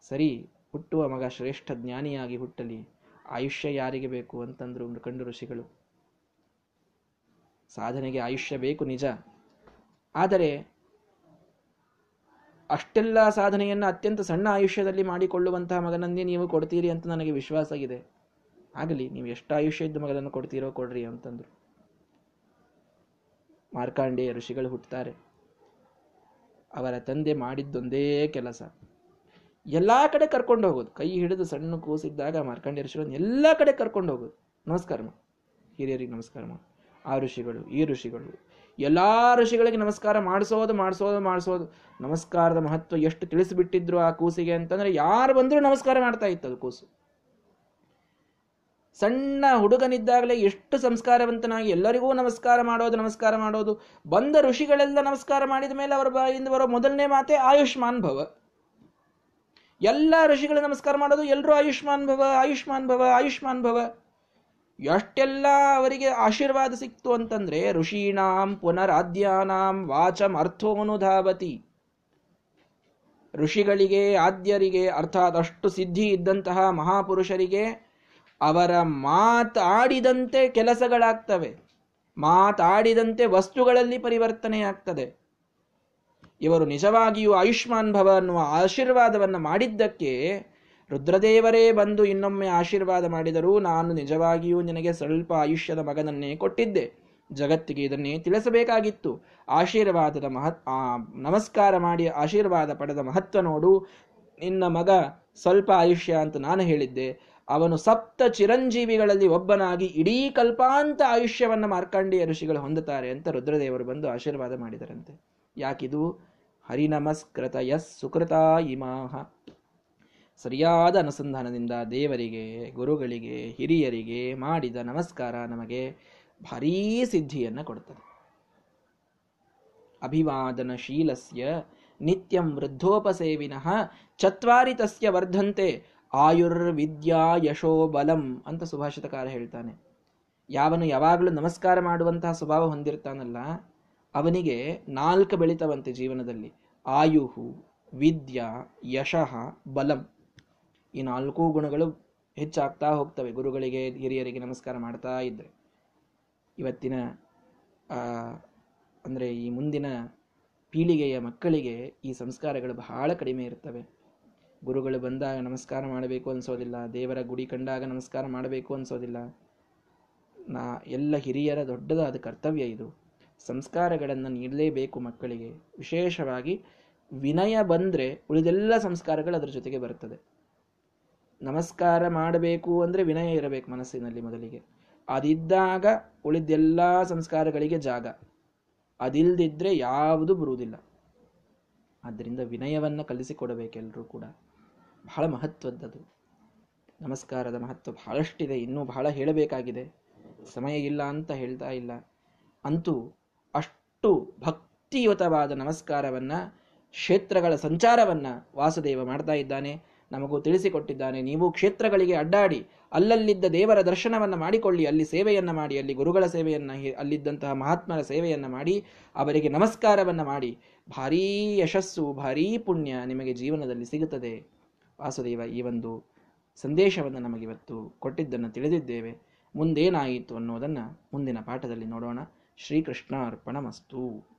ಸರಿ, ಹುಟ್ಟುವ ಮಗ ಶ್ರೇಷ್ಠ ಜ್ಞಾನಿಯಾಗಿ ಹುಟ್ಟಲಿ. ಆಯುಷ್ಯ ಯಾರಿಗೆ ಬೇಕು ಅಂತಂದ್ರು ಕಂಡು ಋಷಿಗಳು. ಸಾಧನೆಗೆ ಆಯುಷ್ಯ ಬೇಕು ನಿಜ. ಆದರೆ ಅಷ್ಟೆಲ್ಲ ಸಾಧನೆಯನ್ನು ಅತ್ಯಂತ ಸಣ್ಣ ಆಯುಷ್ಯದಲ್ಲಿ ಮಾಡಿಕೊಳ್ಳುವಂತಹ ಮಗನನ್ನೇ ನೀವು ಕೊಡ್ತೀರಿ ಅಂತ ನನಗೆ ವಿಶ್ವಾಸ ಇದೆ. ಆಗಲಿ, ನೀವು ಎಷ್ಟು ಆಯುಷ್ಯ ಇದ್ದ ಮಗನನ್ನು ಕೊಡ್ತೀರೋ ಕೊಡ್ರಿ ಅಂತಂದರು. ಮಾರ್ಕಾಂಡೇಯ ಋಷಿಗಳು ಹುಟ್ಟುತ್ತಾರೆ ಅವರ ತಂದೆ ಮಾಡಿದ್ದೊಂದೇ ಕೆಲಸ. ಎಲ್ಲ ಕಡೆ ಕರ್ಕೊಂಡು ಹೋಗೋದು. ಕೈ ಹಿಡಿದು ಸಣ್ಣ ಕೂಸಿದ್ದಾಗ ಮಾರ್ಕಂಡ ಋಷಿಗಳನ್ನು ಎಲ್ಲ ಕಡೆ ಕರ್ಕೊಂಡು ಹೋಗೋದು. ನಮಸ್ಕಾರ ಹಿರಿಯರಿಗೆ ನಮಸ್ಕಾರ ಆ ಋಷಿಗಳು, ಈ ಋಷಿಗಳು ಎಲ್ಲಾ ಋಷಿಗಳಿಗೆ ನಮಸ್ಕಾರ ಮಾಡಿಸೋದು ಮಾಡಿಸೋದು ಮಾಡಿಸೋದು. ನಮಸ್ಕಾರದ ಮಹತ್ವ ಎಷ್ಟು ತಿಳಿಸಿಬಿಟ್ಟಿದ್ರು ಆ ಕೂಸಿಗೆ ಅಂತಂದ್ರೆ ಯಾರು ಬಂದರೂ ನಮಸ್ಕಾರ ಮಾಡ್ತಾ ಇತ್ತು ಅದು ಕೂಸು. ಸಣ್ಣ ಹುಡುಗನಿದ್ದಾಗಲೇ ಎಷ್ಟು ಸಂಸ್ಕಾರವಂತನಾಗಿ ಎಲ್ಲರಿಗೂ ನಮಸ್ಕಾರ ಮಾಡೋದು ನಮಸ್ಕಾರ ಮಾಡೋದು. ಬಂದ ಋಷಿಗಳೆಲ್ಲ ನಮಸ್ಕಾರ ಮಾಡಿದ ಮೇಲೆ ಅವರ ಬಾಯಿಂದ ಬರೋ ಮೊದಲನೇ ಮಾತೆ ಆಯುಷ್ಮಾನ್ ಭವ. ಎಲ್ಲ ಋಷಿಗಳು ನಮಸ್ಕಾರ ಮಾಡೋದು ಎಲ್ಲರೂ ಆಯುಷ್ಮಾನ್ ಭವ ಆಯುಷ್ಮಾನ್ ಭವ ಆಯುಷ್ಮಾನ್ ಭವ. ಎಷ್ಟೆಲ್ಲ ಅವರಿಗೆ ಆಶೀರ್ವಾದ ಸಿಕ್ತು ಅಂತಂದ್ರೆ, ಋಷೀಣಾಂ ಪುನರಾದ್ಯಾನಾಂ ವಾಚಂ ಅರ್ಥೋನುಧಾವತಿ ಋಷಿಗಳಿಗೆ, ಆದ್ಯರಿಗೆ, ಅರ್ಥಾತ್ ಅಷ್ಟು ಸಿದ್ಧಿ ಇದ್ದಂತಹ ಮಹಾಪುರುಷರಿಗೆ ಅವರ ಮಾತಾಡಿದಂತೆ ಕೆಲಸಗಳಾಗ್ತವೆ. ಮಾತಾಡಿದಂತೆ ವಸ್ತುಗಳಲ್ಲಿ ಪರಿವರ್ತನೆಯಾಗ್ತದೆ ಇವರು ನಿಜವಾಗಿಯೂ ಆಯುಷ್ಮಾನ್ ಭವ ಅನ್ನುವ ಆಶೀರ್ವಾದವನ್ನು ಮಾಡಿದ್ದಕ್ಕೆ ರುದ್ರದೇವರೇ ಬಂದು ಇನ್ನೊಮ್ಮೆ ಆಶೀರ್ವಾದ ಮಾಡಿದರೂ ನಾನು ನಿಜವಾಗಿಯೂ ನಿನಗೆ ಸ್ವಲ್ಪ ಆಯುಷ್ಯದ ಮಗನನ್ನೇ ಕೊಟ್ಟಿದ್ದೆ. ಜಗತ್ತಿಗೆ ಇದನ್ನೇ ತಿಳಿಸಬೇಕಾಗಿತ್ತು. ಆಶೀರ್ವಾದದ ಮಹತ್ ನಮಸ್ಕಾರ ಮಾಡಿ ಆಶೀರ್ವಾದ ಪಡೆದ ಮಹತ್ವ ನೋಡು. ನಿನ್ನ ಮಗ ಸ್ವಲ್ಪ ಆಯುಷ್ಯ ಅಂತ ನಾನು ಹೇಳಿದ್ದೆ. ಅವನು ಸಪ್ತ ಚಿರಂಜೀವಿಗಳಲ್ಲಿ ಒಬ್ಬನಾಗಿ ಇಡೀ ಕಲ್ಪಾಂತ ಆಯುಷ್ಯವನ್ನು ಮಾರ್ಕಾಂಡೀಯ ಋಷಿಗಳು ಹೊಂದುತ್ತಾರೆ ಅಂತ ರುದ್ರದೇವರು ಬಂದು ಆಶೀರ್ವಾದ ಮಾಡಿದರಂತೆ. ಯಾಕಿದು? ಹರಿನಮಸ್ಕೃತ ಯಸ್ ಸುಕೃತ ಇಮಾಹ. ಸರಿಯಾದ ಅನುಸಂಧಾನದಿಂದ ದೇವರಿಗೆ, ಗುರುಗಳಿಗೆ, ಹಿರಿಯರಿಗೆ ಮಾಡಿದ ನಮಸ್ಕಾರ ನಮಗೆ ಭಾರೀ ಸಿದ್ಧಿಯನ್ನು ಕೊಡುತ್ತದೆ. ಅಭಿವಾದನಶೀಲಸ್ಯ ನಿತ್ಯಂ ವೃದ್ಧೋಪಸೇವಿನಃ ಚತ್ವಾರಿ ತಸ್ಯ ವರ್ಧಂತೆ ಆಯುರ್ವಿದ್ಯಾ ಯಶೋ ಬಲಂ ಅಂತ ಸುಭಾಷಿತಕಾರ ಹೇಳ್ತಾನೆ. ಯಾವನು ಯಾವಾಗಲೂ ನಮಸ್ಕಾರ ಮಾಡುವಂತಹ ಸ್ವಭಾವ ಹೊಂದಿರ್ತಾನಲ್ಲ, ಅವನಿಗೆ ನಾಲ್ಕು ಬೆಳಿತವಂತೆ ಜೀವನದಲ್ಲಿ. ಆಯುಹು, ವಿದ್ಯಾ, ಯಶಃ, ಬಲಂ. ಈ ನಾಲ್ಕು ಗುಣಗಳು ಹೆಚ್ಚಾಗ್ತಾ ಹೋಗ್ತವೆ. ಗುರುಗಳಿಗೆ, ಹಿರಿಯರಿಗೆ ನಮಸ್ಕಾರ ಮಾಡ್ತಾ ಇದ್ದರೆ ಇವತ್ತಿನ ಅಂದರೆ ಈ ಮುಂದಿನ ಪೀಳಿಗೆಯ ಮಕ್ಕಳಿಗೆ ಈ ಸಂಸ್ಕಾರಗಳು ಬಹಳ ಕಡಿಮೆ ಇರ್ತವೆ. ಗುರುಗಳು ಬಂದಾಗ ನಮಸ್ಕಾರ ಮಾಡಬೇಕು ಅನ್ಸೋದಿಲ್ಲ. ದೇವರ ಗುಡಿ ಕಂಡಾಗ ನಮಸ್ಕಾರ ಮಾಡಬೇಕು ಅನ್ಸೋದಿಲ್ಲ. ನಾ, ಎಲ್ಲ ಹಿರಿಯರ ದೊಡ್ಡದಾದ ಕರ್ತವ್ಯ ಇದು. ಸಂಸ್ಕಾರಗಳನ್ನು ನೀಡಲೇಬೇಕು ಮಕ್ಕಳಿಗೆ. ವಿಶೇಷವಾಗಿ ವಿನಯ ಬಂದರೆ ಉಳಿದೆಲ್ಲ ಸಂಸ್ಕಾರಗಳು ಅದರ ಜೊತೆಗೆ ಬರುತ್ತದೆ ನಮಸ್ಕಾರ ಮಾಡಬೇಕು ಅಂದರೆ ವಿನಯ ಇರಬೇಕು ಮನಸ್ಸಿನಲ್ಲಿ ಮೊದಲಿಗೆ. ಅದಿದ್ದಾಗ ಉಳಿದೆಲ್ಲ ಸಂಸ್ಕಾರಗಳಿಗೆ ಜಾಗ. ಅದಿಲ್ದಿದ್ರೆ ಯಾವುದು ಬರುವುದಿಲ್ಲ. ಆದ್ದರಿಂದ ವಿನಯವನ್ನು ಕಲಿಸಿಕೊಡಬೇಕೆಲ್ಲರೂ ಕೂಡ ಬಹಳ ಮಹತ್ವದ್ದದು. ನಮಸ್ಕಾರದ ಮಹತ್ವ ಬಹಳಷ್ಟಿದೆ, ಇನ್ನೂ ಬಹಳ ಹೇಳಬೇಕಾಗಿದೆ. ಸಮಯ ಇಲ್ಲ ಅಂತ ಹೇಳ್ತಾ ಇಲ್ಲ. ಅಂತೂ ಅಷ್ಟು ಭಕ್ತಿಯುತವಾದ ನಮಸ್ಕಾರವನ್ನು, ಕ್ಷೇತ್ರಗಳ ಸಂಚಾರವನ್ನು ವಾಸುದೇವ ಮಾಡ್ತಾ ಇದ್ದಾನೆ. ನಮಗೂ ತಿಳಿಸಿಕೊಟ್ಟಿದ್ದಾನೆ. ನೀವು ಕ್ಷೇತ್ರಗಳಿಗೆ ಅಡ್ಡಾಡಿ, ಅಲ್ಲಲ್ಲಿದ್ದ ದೇವರ ದರ್ಶನವನ್ನು ಮಾಡಿಕೊಳ್ಳಿ, ಅಲ್ಲಿ ಸೇವೆಯನ್ನು ಮಾಡಿ, ಅಲ್ಲಿ ಗುರುಗಳ ಸೇವೆಯನ್ನು ಅಲ್ಲಿದ್ದಂತಹ ಮಹಾತ್ಮರ ಸೇವೆಯನ್ನು ಮಾಡಿ, ಅವರಿಗೆ ನಮಸ್ಕಾರವನ್ನು ಮಾಡಿ. ಭಾರೀ ಯಶಸ್ಸು, ಭಾರೀ ಪುಣ್ಯ ನಿಮಗೆ ಜೀವನದಲ್ಲಿ ಸಿಗುತ್ತದೆ. ವಾಸುದೇವ, ಈ ಒಂದು ಸಂದೇಶವನ್ನು ನಮಗಿವತ್ತು ಕೊಟ್ಟಿದ್ದನ್ನು ತಿಳಿದಿದ್ದೇವೆ. ಮುಂದೇನಾಯಿತು ಅನ್ನೋದನ್ನು ಮುಂದಿನ ಪಾಠದಲ್ಲಿ ನೋಡೋಣ. ಶ್ರೀಕೃಷ್ಣ ಮಸ್ತು